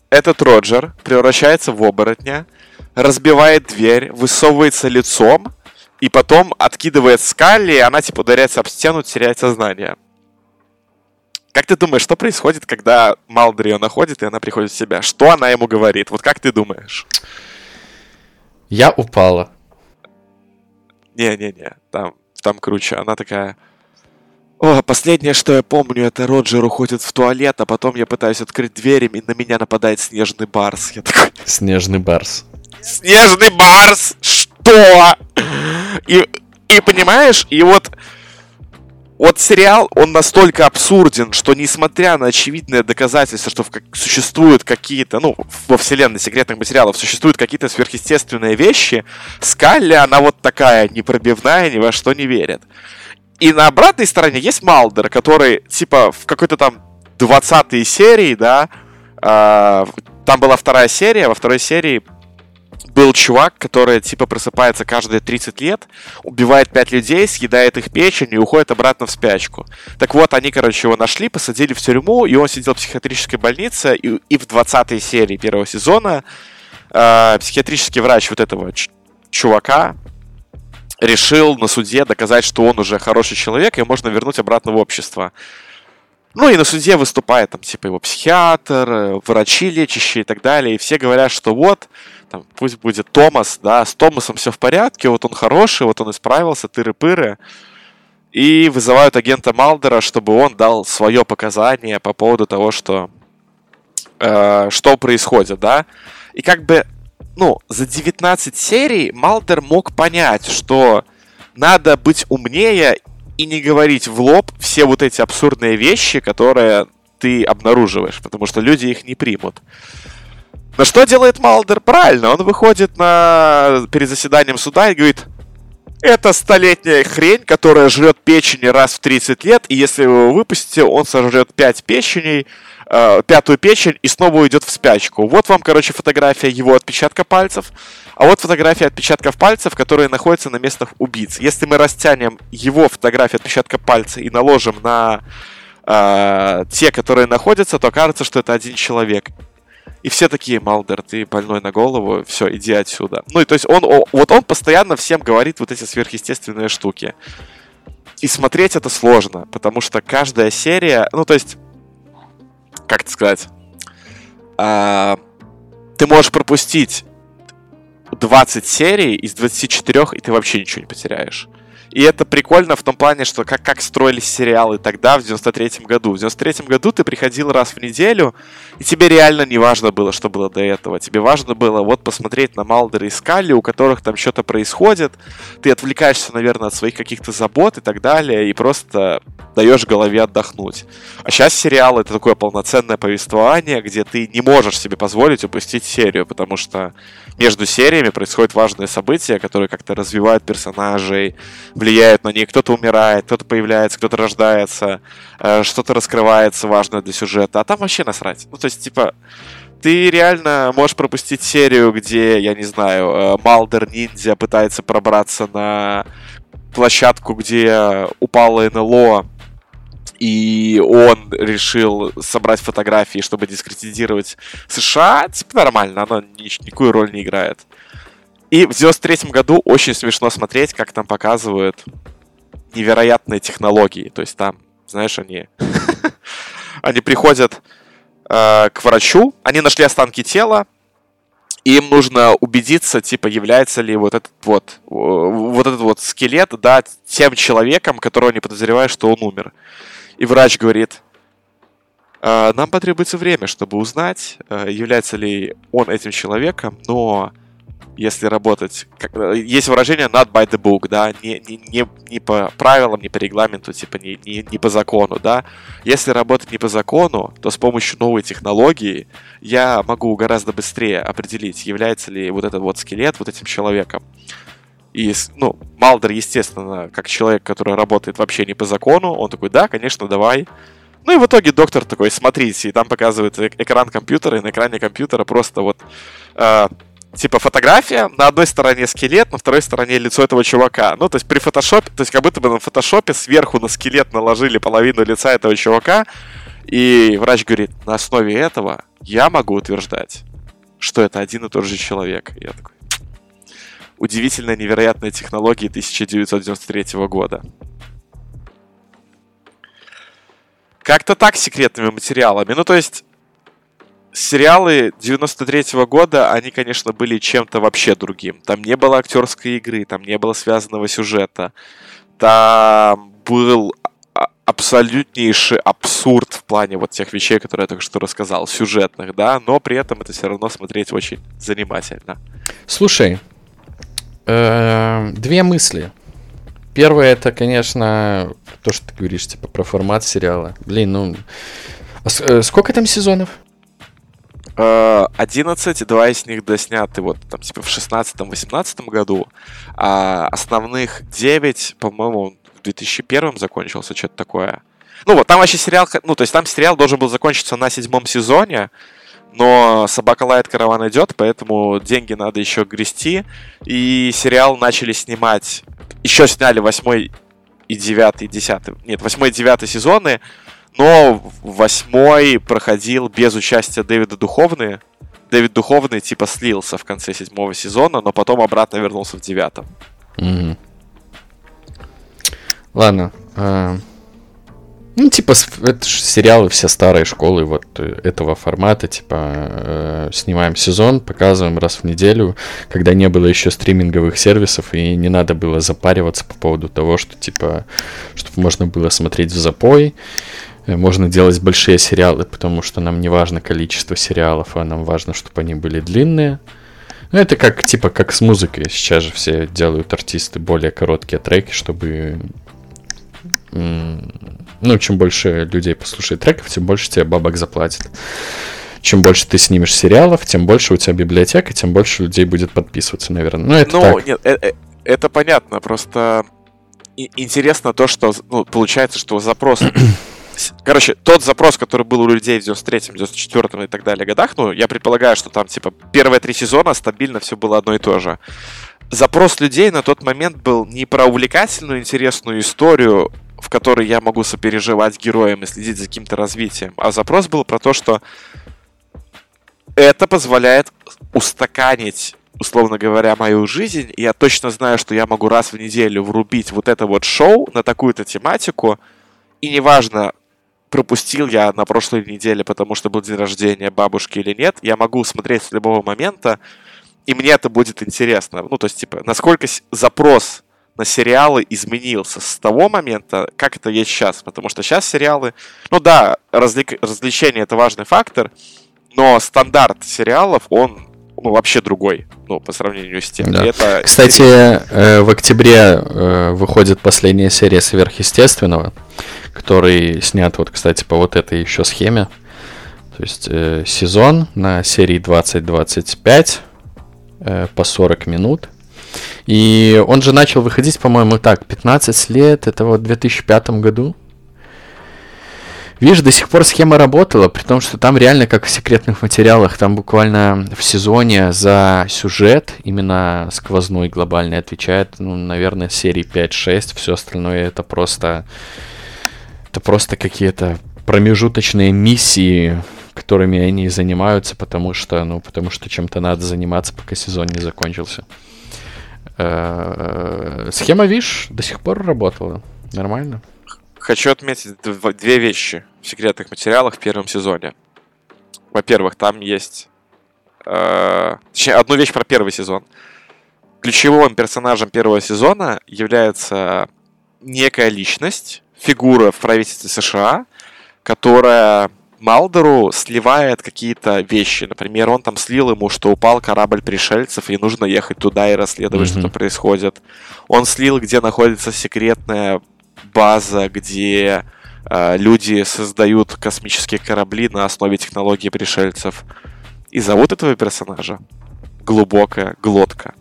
этот Роджер превращается в оборотня, разбивает дверь, высовывается лицом, и потом откидывает Скалли, и она, типа, ударяется об стену, теряет сознание. Как ты думаешь, что происходит, когда Малдер ее находит, и она приходит в себя? Что она ему говорит? Вот как ты думаешь? Я упала. Не-не-не, там, там круче. Она такая... О, последнее, что я помню, это Роджер уходит в туалет, а потом я пытаюсь открыть дверь, и на меня нападает снежный барс. Я такой... Снежный барс. Снежный барс! Что? И, и понимаешь, и вот вот сериал, он настолько абсурден, что несмотря на очевидное доказательство, что в, как, существуют какие-то, ну, во вселенной секретных материалов существуют какие-то сверхъестественные вещи, Скалли, она вот такая непробивная, ни во что не верит. И на обратной стороне есть Малдер, который, типа, в какой-то там 20 серии, да, э, там была вторая серия, во второй серии был чувак, который типа просыпается каждые 30 лет, убивает 5 людей, съедает их печень и уходит обратно в спячку. Так вот, они, короче, его нашли, посадили в тюрьму, и он сидел в психиатрической больнице, и, и в 20 серии первого сезона э, психиатрический врач вот этого чувака решил на суде доказать, что он уже хороший человек, и можно вернуть обратно в общество. Ну и на суде выступает там типа его психиатр, э, врачи лечащие и так далее. И все говорят, что вот, там, пусть будет Томас, да, с Томасом все в порядке, вот он хороший, вот он исправился, тыры-пыры. И вызывают агента Малдера, чтобы он дал свое показание по поводу того, что, э, что происходит, да. И как бы, ну, за 19 серий Малдер мог понять, что надо быть умнее и не говорить в лоб все вот эти абсурдные вещи, которые ты обнаруживаешь, потому что люди их не примут. Но что делает Малдер? Правильно, он выходит на... перед заседанием суда и говорит, это столетняя хрень, которая жрет печени раз в 30 лет, и если вы его выпустите, он сожрет 5 печеней, э, пятую печень и снова уйдет в спячку. Вот вам, короче, фотография его отпечатка пальцев. А вот фотография отпечатков пальцев, которые находятся на местах убийц. Если мы растянем его фотографию отпечатка пальца и наложим на э, те, которые находятся, то окажется, что это один человек. И все такие, Малдер, ты больной на голову, все, иди отсюда. Ну и то есть он, вот он постоянно всем говорит вот эти сверхъестественные штуки. И смотреть это сложно, потому что каждая серия, ну то есть, как это сказать, а, ты можешь пропустить 20 серий из 24, и ты вообще ничего не потеряешь. И это прикольно в том плане, что как, как строились сериалы тогда, в 93-м году. В 93-м году ты приходил раз в неделю, и тебе реально не важно было, что было до этого. Тебе важно было вот посмотреть на Малдера и Скалли, у которых там что-то происходит. Ты отвлекаешься, наверное, от своих каких-то забот и так далее, и просто даешь голове отдохнуть. А сейчас сериал это такое полноценное повествование, где ты не можешь себе позволить упустить серию, потому что между сериями происходят важные события, которые как-то развивают персонажей, влияют на них. Кто-то умирает, кто-то появляется, кто-то рождается, э, что-то раскрывается важное для сюжета. А там вообще насрать. Ну, то есть, типа, ты реально можешь пропустить серию, где, я не знаю, э, Малдер ниндзя пытается пробраться на площадку, где упало НЛО, и он решил собрать фотографии, чтобы дискредитировать США, типа нормально, оно ни, никакую роль не играет. И в 93 году очень смешно смотреть, как там показывают невероятные технологии. То есть там, знаешь, они... они приходят э, к врачу, они нашли останки тела, и им нужно убедиться, типа, является ли вот этот вот, вот этот вот скелет, да, тем человеком, которого они подозревают, что он умер. И врач говорит, «А, нам потребуется время, чтобы узнать, э, является ли он этим человеком, но если работать... Как, есть выражение not by the book, да, не, не, не, не по правилам, не по регламенту, типа не, не, не по закону, да. Если работать не по закону, то с помощью новой технологии я могу гораздо быстрее определить, является ли вот этот вот скелет вот этим человеком. И, ну, Малдер, естественно, как человек, который работает вообще не по закону, он такой, да, конечно, давай. Ну и в итоге доктор такой, смотрите, и там показывает экран компьютера, и на экране компьютера просто вот э, типа фотография, на одной стороне скелет, на второй стороне лицо этого чувака. Ну, то есть при фотошопе, то есть как будто бы на фотошопе сверху на скелет наложили половину лица этого чувака, и врач говорит, на основе этого я могу утверждать, что это один и тот же человек. И я такой, удивительная невероятная технология 1993 года. Как-то так секретными материалами. Ну, то есть, сериалы 93 -го года, они, конечно, были чем-то вообще другим. Там не было актерской игры, там не было связанного сюжета. Там был абсолютнейший абсурд в плане вот тех вещей, которые я только что рассказал, сюжетных, да, но при этом это все равно смотреть очень занимательно. Слушай, Э, две мысли. Первое, это, конечно, то, что ты говоришь, типа, про формат сериала. Блин, ну... А э, сколько там сезонов? 11, э, два из них досняты вот там типа в 16-18 году, а основных 9, по-моему, в 2001 закончился, что-то такое. Ну вот, там вообще сериал, ну то есть там сериал должен был закончиться на седьмом сезоне, но собака лает, караван идет, поэтому деньги надо еще грести. И сериал начали снимать. Еще сняли восьмой и девятый, и десятый. Нет, восьмой и девятый сезоны. Но восьмой проходил без участия Дэвида Духовны. Дэвид Духовный типа слился в конце седьмого сезона, но потом обратно вернулся в девятом. Mm-hmm. Ладно. Uh... Ну, типа, это же сериалы все старые школы вот э, этого формата, типа, э, снимаем сезон, показываем раз в неделю, когда не было еще стриминговых сервисов, и не надо было запариваться по поводу того, что, типа, чтобы можно было смотреть в запой, можно делать большие сериалы, потому что нам не важно количество сериалов, а нам важно, чтобы они были длинные. Ну, это как, типа, как с музыкой. Сейчас же все делают артисты более короткие треки, чтобы ну, чем больше людей послушает треков, тем больше тебе бабок заплатит. Чем больше ты снимешь сериалов, тем больше у тебя библиотека, тем больше людей будет подписываться, наверное. Ну, это ну, так. нет, это, это понятно, просто интересно то, что, ну, получается, что запрос... Короче, тот запрос, который был у людей в 93-м, 94-м и так далее годах, ну, я предполагаю, что там, типа, первые три сезона стабильно все было одно и то же. Запрос людей на тот момент был не про увлекательную, интересную историю, в которой я могу сопереживать героям и следить за каким-то развитием. А запрос был про то, что это позволяет устаканить, условно говоря, мою жизнь. И я точно знаю, что я могу раз в неделю врубить вот это вот шоу на такую-то тематику. И неважно, пропустил я на прошлой неделе, потому что был день рождения бабушки или нет, я могу смотреть с любого момента, и мне это будет интересно. Ну, то есть, типа, насколько запрос на сериалы изменился с того момента, как это есть сейчас. Потому что сейчас сериалы... Ну да, развлек... развлечение это важный фактор, но стандарт сериалов, он ну, вообще другой, ну, по сравнению с тем. Да. Это... Кстати, э, в октябре э, выходит последняя серия сверхъестественного, который снят вот, кстати, по вот этой еще схеме. То есть э, сезон на серии 20-25 э, по 40 минут. И он же начал выходить, по-моему, так, 15 лет, это вот в 2005 году. Видишь, до сих пор схема работала, при том, что там реально, как в секретных материалах, там буквально в сезоне за сюжет, именно сквозной глобальный, отвечает, ну, наверное, серии 5-6, все остальное это просто... Это просто какие-то промежуточные миссии, которыми они занимаются, потому что, ну, потому что чем-то надо заниматься, пока сезон не закончился. Э, схема ВИШ до сих пор работала. Нормально. Хочу отметить две вещи в секретных материалах в первом сезоне. Во-первых, там есть... Э, точнее, одну вещь про первый сезон. Ключевым персонажем первого сезона является некая личность, фигура в правительстве США, которая Малдеру сливает какие-то вещи. Например, он там слил ему, что упал корабль пришельцев, и нужно ехать туда и расследовать, mm-hmm. что происходит. Он слил, где находится секретная база, где э, люди создают космические корабли на основе технологии пришельцев. И зовут этого персонажа глубокая глотка.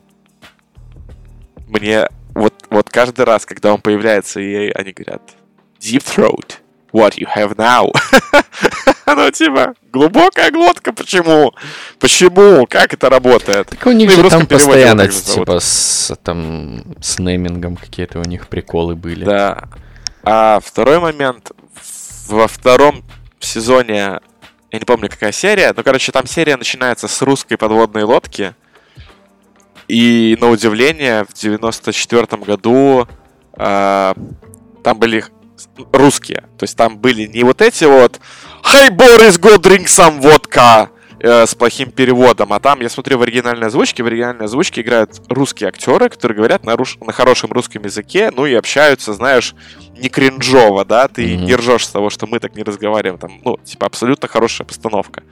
Мне вот, вот каждый раз, когда он появляется, и они говорят Deep Throat, what you have now. ну, типа, глубокая глотка, почему? Почему? Как это работает? Так у них ну, же там постоянно, типа, с, там, с неймингом какие-то у них приколы были. Да. А второй момент, во втором сезоне я не помню, какая серия. Но, короче, там серия начинается с русской подводной лодки. И, на удивление, в 94 году э, там были русские. То есть там были не вот эти вот «Hey, Boris, go drink some vodka!» Э, с плохим переводом. А там, я смотрю в оригинальной озвучке, в оригинальной озвучке играют русские актеры, которые говорят на, руш... на хорошем русском языке, ну и общаются, знаешь, не кринжово, да, ты mm-hmm. не ржешь с того, что мы так не разговариваем, там, ну, типа, абсолютно хорошая постановка.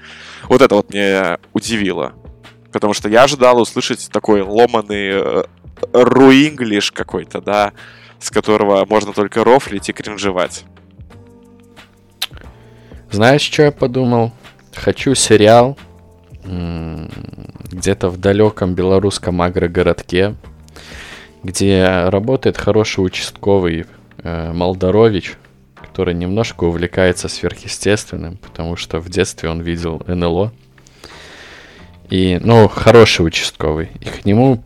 Вот это вот мне удивило. Потому что я ожидал услышать такой ломаный э, руинглиш какой-то, да, с которого можно только рофлить и кринжевать. Знаешь, что я подумал? Хочу сериал где-то в далеком белорусском агрогородке, где работает хороший участковый э, Молдорович, который немножко увлекается сверхъестественным, потому что в детстве он видел НЛО. И, ну, хороший участковый. И к нему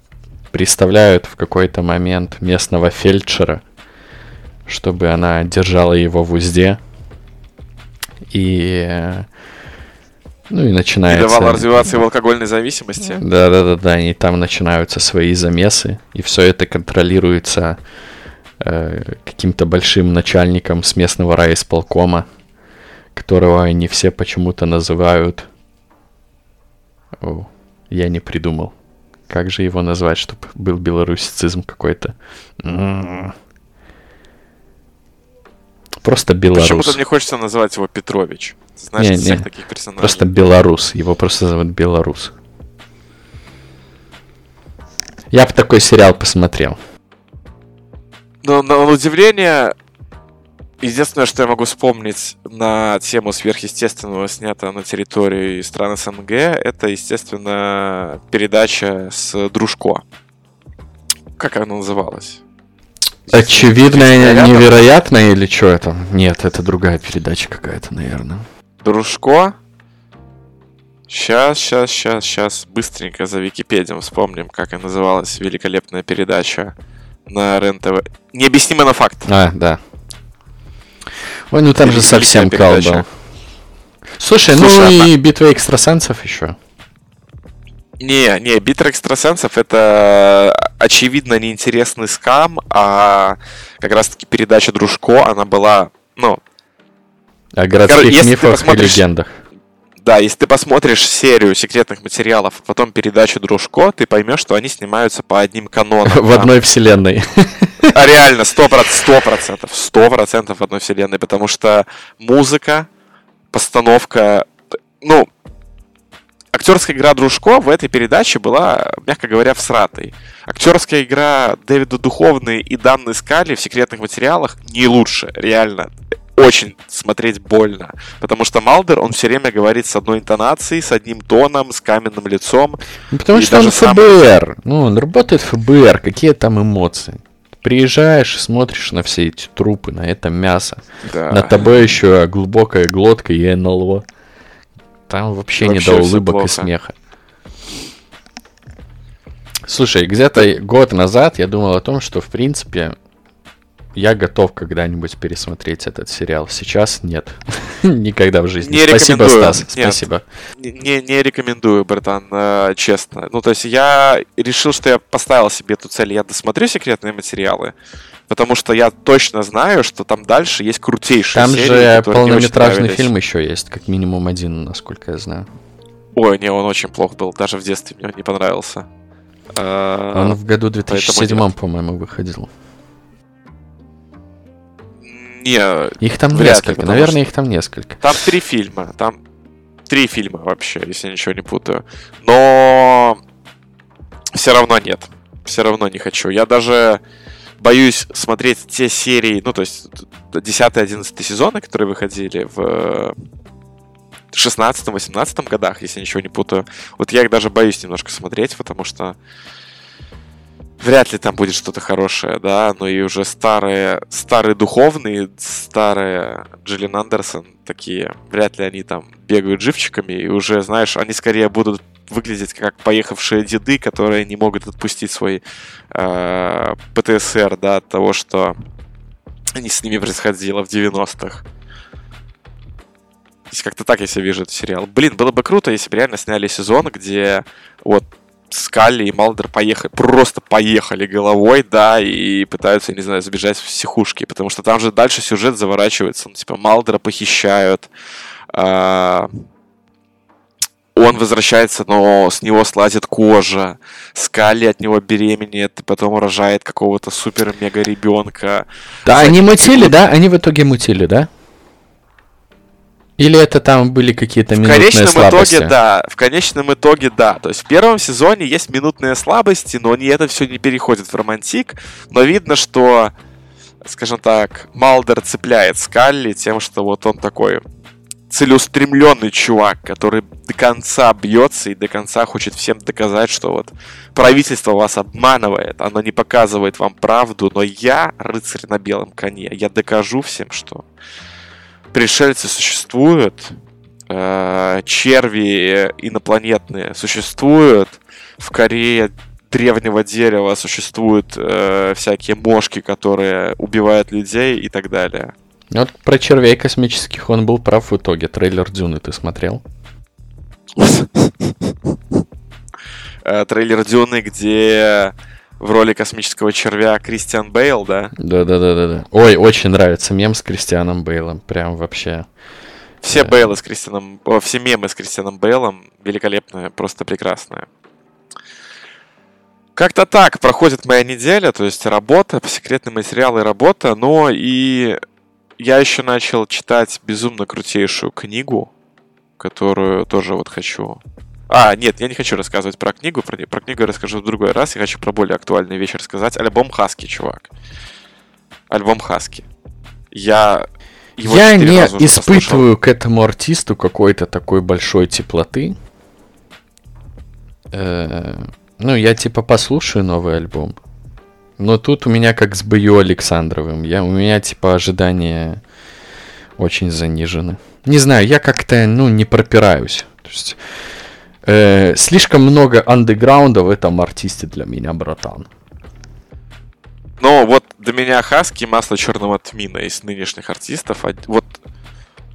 представляют в какой-то момент местного фельдшера, чтобы она держала его в узде. И э, ну и начинается... И давала развиваться в алкогольной зависимости. Да-да-да, и там начинаются свои замесы, и все это контролируется э, каким-то большим начальником с местного райисполкома, которого они все почему-то называют... О, я не придумал. Как же его назвать, чтобы был белорусицизм какой-то? М-м-м. Просто белорус. Почему-то мне хочется называть его Петрович. Знаешь, не, всех не. таких персонажей. Просто белорус. Его просто зовут Белорус. Я бы такой сериал посмотрел. Но на удивление, единственное, что я могу вспомнить на тему сверхъестественного, снято на территории стран СНГ, это, естественно, передача с Дружко. Как она называлась? Очевидно, невероятно или что это? Нет, это другая передача какая-то, наверное. Дружко. Сейчас, сейчас, сейчас, сейчас. Быстренько за Википедием вспомним, как и называлась великолепная передача на РЕН-ТВ. Необъяснимо на факт. А, да. Ой, ну там же совсем кал был. Слушай, ну Слушай, ну она... и битва экстрасенсов еще. Не, не, битва экстрасенсов это очевидно неинтересный скам, а как раз таки передача Дружко, она была, ну, о городских если мифах и легендах. Да, если ты посмотришь серию секретных материалов, а потом передачу Дружко, ты поймешь, что они снимаются по одним канонам. В одной вселенной. А реально, сто процентов, сто процентов в одной вселенной, потому что музыка, постановка, ну, актерская игра Дружко в этой передаче была, мягко говоря, всратой. Актерская игра Дэвида Духовный и Данны Скали в секретных материалах не лучше, реально очень смотреть больно. Потому что Малдер, он все время говорит с одной интонацией, с одним тоном, с каменным лицом. Ну, потому что он ФБР. Сам... Ну, он работает в ФБР. Какие там эмоции? Приезжаешь, смотришь на все эти трупы, на это мясо. Да. На тобой еще глубокая глотка и НЛО. Там вообще, вообще не до улыбок и смеха. Слушай, где-то год назад я думал о том, что, в принципе, я готов когда-нибудь пересмотреть этот сериал. Сейчас нет. Никогда в жизни. Не Спасибо, рекомендую. Стас. Нет. Спасибо. Не, не рекомендую, братан, э, честно. Ну, то есть я решил, что я поставил себе эту цель. Я досмотрю секретные материалы. Потому что я точно знаю, что там дальше есть крутейшие там серии, же полнометражный фильм еще есть, как минимум один, насколько я знаю. Ой, не, он очень плох был. Даже в детстве мне не понравился. Он в году 2007, по-моему, выходил. Не, Их там ли, несколько, потому наверное, что- их там несколько. там три фильма. Там три фильма вообще, если я ничего не путаю. Но все равно нет. Все равно не хочу. Я даже боюсь смотреть те серии, ну, то есть 10-11 сезоны, которые выходили в 16-18 годах, если я ничего не путаю. Вот я их даже боюсь немножко смотреть, потому что вряд ли там будет что-то хорошее, да, но и уже старые, старые духовные, старые Джиллин Андерсон такие, вряд ли они там бегают живчиками, и уже, знаешь, они скорее будут выглядеть как поехавшие деды, которые не могут отпустить свой э, ПТСР, да, от того, что не с ними происходило в 90-х. То есть как-то так я себе вижу этот сериал. Блин, было бы круто, если бы реально сняли сезон, где вот Скалли и Малдер поехали, просто поехали головой, да, и пытаются, я не знаю, забежать в психушки, потому что там же дальше сюжет заворачивается, ну, типа, Малдера похищают, а, он возвращается, но с него слазит кожа, Скалли от него беременеет, и потом рожает какого-то супер-мега ребенка. Да, Кстати, они мутили, да? Они в итоге мутили, да? Или это там были какие-то В минутные конечном слабости? итоге, да. В конечном итоге, да. То есть в первом сезоне есть минутные слабости, но они это все не переходит в романтик. Но видно, что, скажем так, Малдер цепляет Скалли тем, что вот он такой целеустремленный чувак, который до конца бьется и до конца хочет всем доказать, что вот правительство вас обманывает, оно не показывает вам правду, но я, рыцарь на белом коне, я докажу всем, что пришельцы существуют, э, черви инопланетные существуют, в Корее древнего дерева существуют э, всякие мошки, которые убивают людей и так далее. Ну, Вот про червей космических он был прав в итоге. Трейлер Дюны ты смотрел? Э, Трейлер Дюны, где в роли космического червя Кристиан Бейл, да? Да-да-да-да. Ой, очень нравится мем с Кристианом Бейлом. Прям вообще. Все Да. Бейлы с Кристианом... о, все мемы с Кристианом Бейлом великолепные, просто прекрасные. Как-то так проходит моя неделя, то есть работа, секретные материалы работа, но и я еще начал читать безумно крутейшую книгу, которую тоже вот хочу... А, нет, я не хочу рассказывать про книгу, про, про книгу я расскажу в другой раз, я хочу про более актуальные вещи рассказать. Альбом Хаски, чувак. Альбом Хаски. Я... его Я не уже послушал. испытываю к этому артисту какой-то такой большой теплоты. Э, Ну, я типа послушаю новый альбом. Но тут у меня как с Бою Александровым. Я, у меня типа ожидания очень занижены. Не знаю, я как-то, ну, не пропираюсь. То есть, э, слишком много андеграунда в этом артисте для меня, братан. Но вот для меня Хаски масло черного тмина из нынешних артистов, од- вот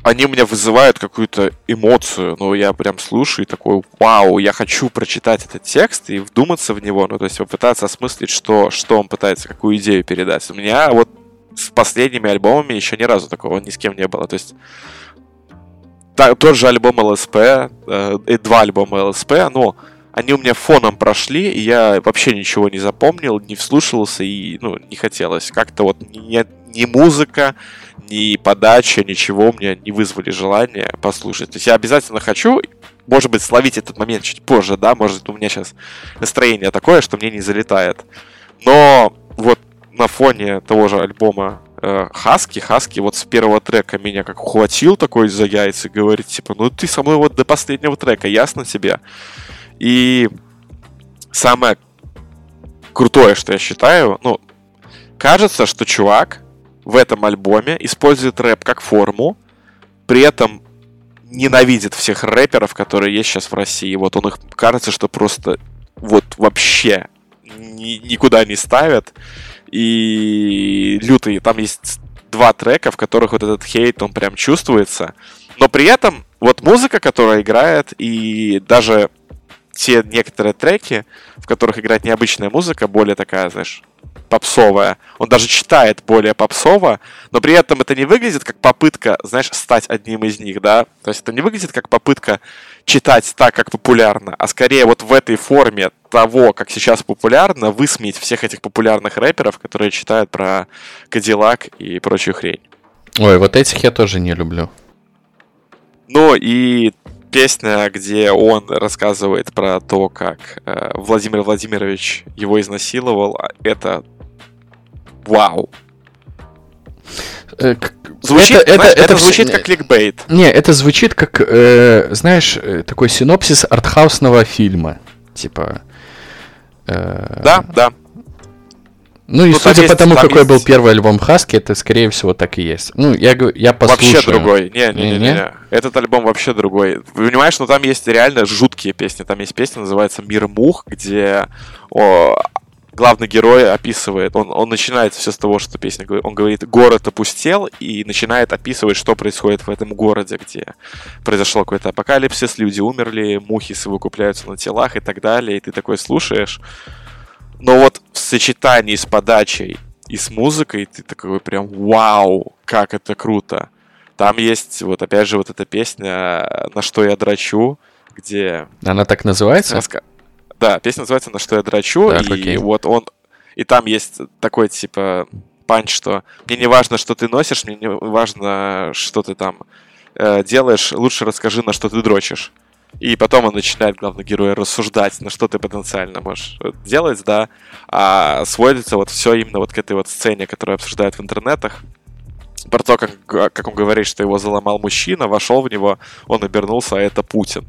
они у меня вызывают какую-то эмоцию, ну, я прям слушаю и такой, вау, я хочу прочитать этот текст и вдуматься в него, ну, то есть попытаться осмыслить, что, что он пытается, какую идею передать. У меня вот с последними альбомами еще ни разу такого ни с кем не было, то есть та- тот же альбом ЛСП, э, и два альбома ЛСП, ну, они у меня фоном прошли, и я вообще ничего не запомнил, не вслушивался, и, ну, не хотелось. Как-то вот ни, ни музыка, ни подача, ничего у меня не вызвали желания послушать. То есть я обязательно хочу, может быть, словить этот момент чуть позже, да, может, у меня сейчас настроение такое, что мне не залетает. Но вот на фоне того же альбома Хаски, Хаски вот с первого трека меня как ухватил такой за яйца говорит, типа, ну ты со мной вот до последнего трека, ясно тебе? И самое крутое, что я считаю, ну, кажется, что чувак в этом альбоме использует рэп как форму, при этом ненавидит всех рэперов, которые есть сейчас в России. Вот он их кажется, что просто вот вообще ни- никуда не ставят. И лютый, там есть два трека, в которых вот этот хейт, он прям чувствуется. Но при этом вот музыка, которая играет, и даже те некоторые треки, в которых играет необычная музыка, более такая, знаешь, попсовая. Он даже читает более попсово, но при этом это не выглядит как попытка, знаешь, стать одним из них, да? То есть это не выглядит как попытка читать так, как популярно, а скорее вот в этой форме того, как сейчас популярно, высмеять всех этих популярных рэперов, которые читают про Кадиллак и прочую хрень. Ой, вот этих я тоже не люблю. Ну и песня, где он рассказывает про то, как э, Владимир Владимирович его изнасиловал, а это вау. Э, Звучит, это, знаешь, это, это, это звучит как кликбейт. Не, это звучит как, э, знаешь, э, такой синопсис артхаусного фильма. Типа... Э, да, да. Ну и ну, судя по тому, какой есть... был первый альбом Хаски, это скорее всего так и есть. Ну, я, я послушаю. Вообще другой. Не-не-не. Этот альбом вообще другой. Понимаешь, но ну, там есть реально жуткие песни. Там есть песня, называется «Мир мух», где о, главный герой описывает, он, он начинает все с того, что песня говорит, он говорит, город опустел, и начинает описывать, что происходит в этом городе, где произошел какой-то апокалипсис, люди умерли, мухи совокупляются на телах и так далее, и ты такой слушаешь, но вот в сочетании с подачей и с музыкой ты такой прям вау, как это круто. Там есть вот опять же вот эта песня «На что я драчу», где... Она так называется? Раска... Да, песня называется «На что я драчу», так, и окей. вот он... И там есть такой, типа, панч, что мне не важно, что ты носишь, мне не важно, что ты там э, делаешь, лучше расскажи, на что ты дрочишь. И потом он начинает, главный герой, рассуждать, на что ты потенциально можешь делать, да. А сводится вот все именно вот к этой вот сцене, которую обсуждают в интернетах. Про то, как, как он говорит, что его заломал мужчина, вошел в него, он обернулся, а это Путин.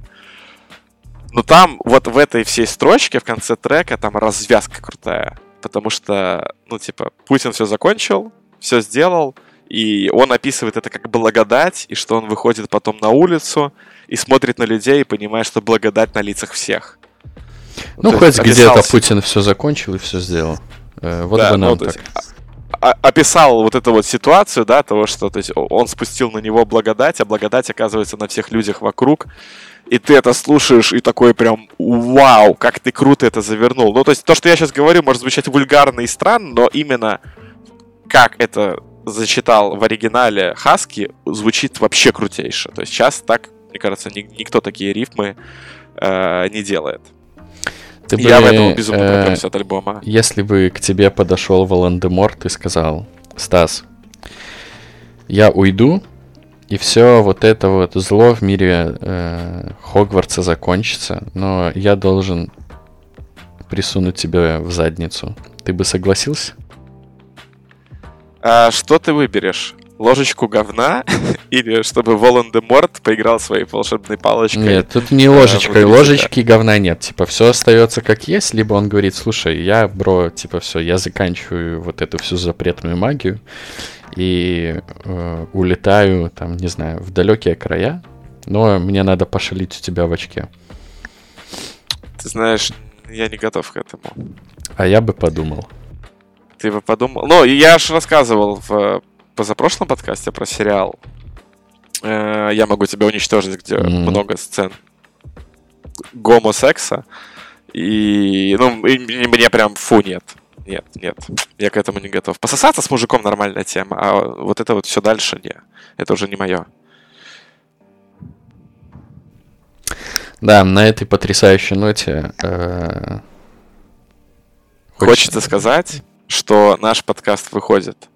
Но там, вот в этой всей строчке, в конце трека, там развязка крутая. Потому что, ну, типа, Путин все закончил, все сделал, и он описывает это как благодать, и что он выходит потом на улицу, и смотрит на людей и понимает, что благодать на лицах всех. Ну, То хоть где-то Путин все закончил и все сделал. Э, вот да, бы нам ну, так. Есть, описал вот эту вот ситуацию, да, того, что то есть, он спустил на него благодать, а благодать оказывается на всех людях вокруг, и ты это слушаешь и такой прям вау, как ты круто это завернул. Ну, то есть то, что я сейчас говорю, может звучать вульгарно и странно, но именно как это зачитал в оригинале Хаски, звучит вообще крутейше. То есть сейчас так мне кажется, ни, никто такие рифмы э, не делает. Ты Я бы, в этом безумно э, от альбома. Если бы к тебе подошел Волан-де-Морт и сказал, Стас, я уйду, и все вот это вот зло в мире э, Хогвартса закончится, но я должен присунуть тебя в задницу. Ты бы согласился? А, что ты выберешь? Ложечку говна, или чтобы Волан-де-Морт поиграл своей волшебной палочкой. Нет, тут не ложечкой, ложечки говна нет. Типа, все остается как есть, либо он говорит, слушай, я, бро, типа, все, я заканчиваю вот эту всю запретную магию и э, улетаю, там, не знаю, в далекие края, но мне надо пошалить у тебя в очке. Ты знаешь, я не готов к этому. А я бы подумал. Ты бы подумал. Ну, я же рассказывал в позапрошлом подкасте про сериал э, «Я могу тебя уничтожить», где mm-hmm. много сцен гомосекса. И, ну, и мне прям фу, нет. Нет, нет, я к этому не готов. Пососаться с мужиком нормальная тема, а вот это вот все дальше не. Это уже не мое. Да, на этой потрясающей ноте э... хочется сказать, что наш подкаст выходит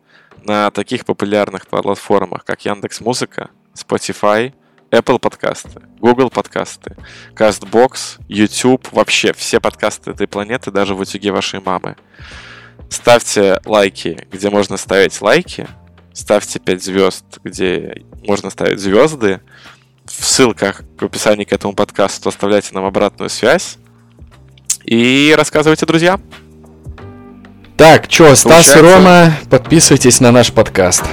на таких популярных платформах, как Яндекс Музыка, Spotify, Apple подкасты, Google подкасты, CastBox, YouTube, вообще все подкасты этой планеты, даже в утюге вашей мамы. Ставьте лайки, где можно ставить лайки, ставьте 5 звезд, где можно ставить звезды. В ссылках в описании к этому подкасту оставляйте нам обратную связь и рассказывайте друзьям. Так, чё, Стас и Рома, подписывайтесь на наш подкаст.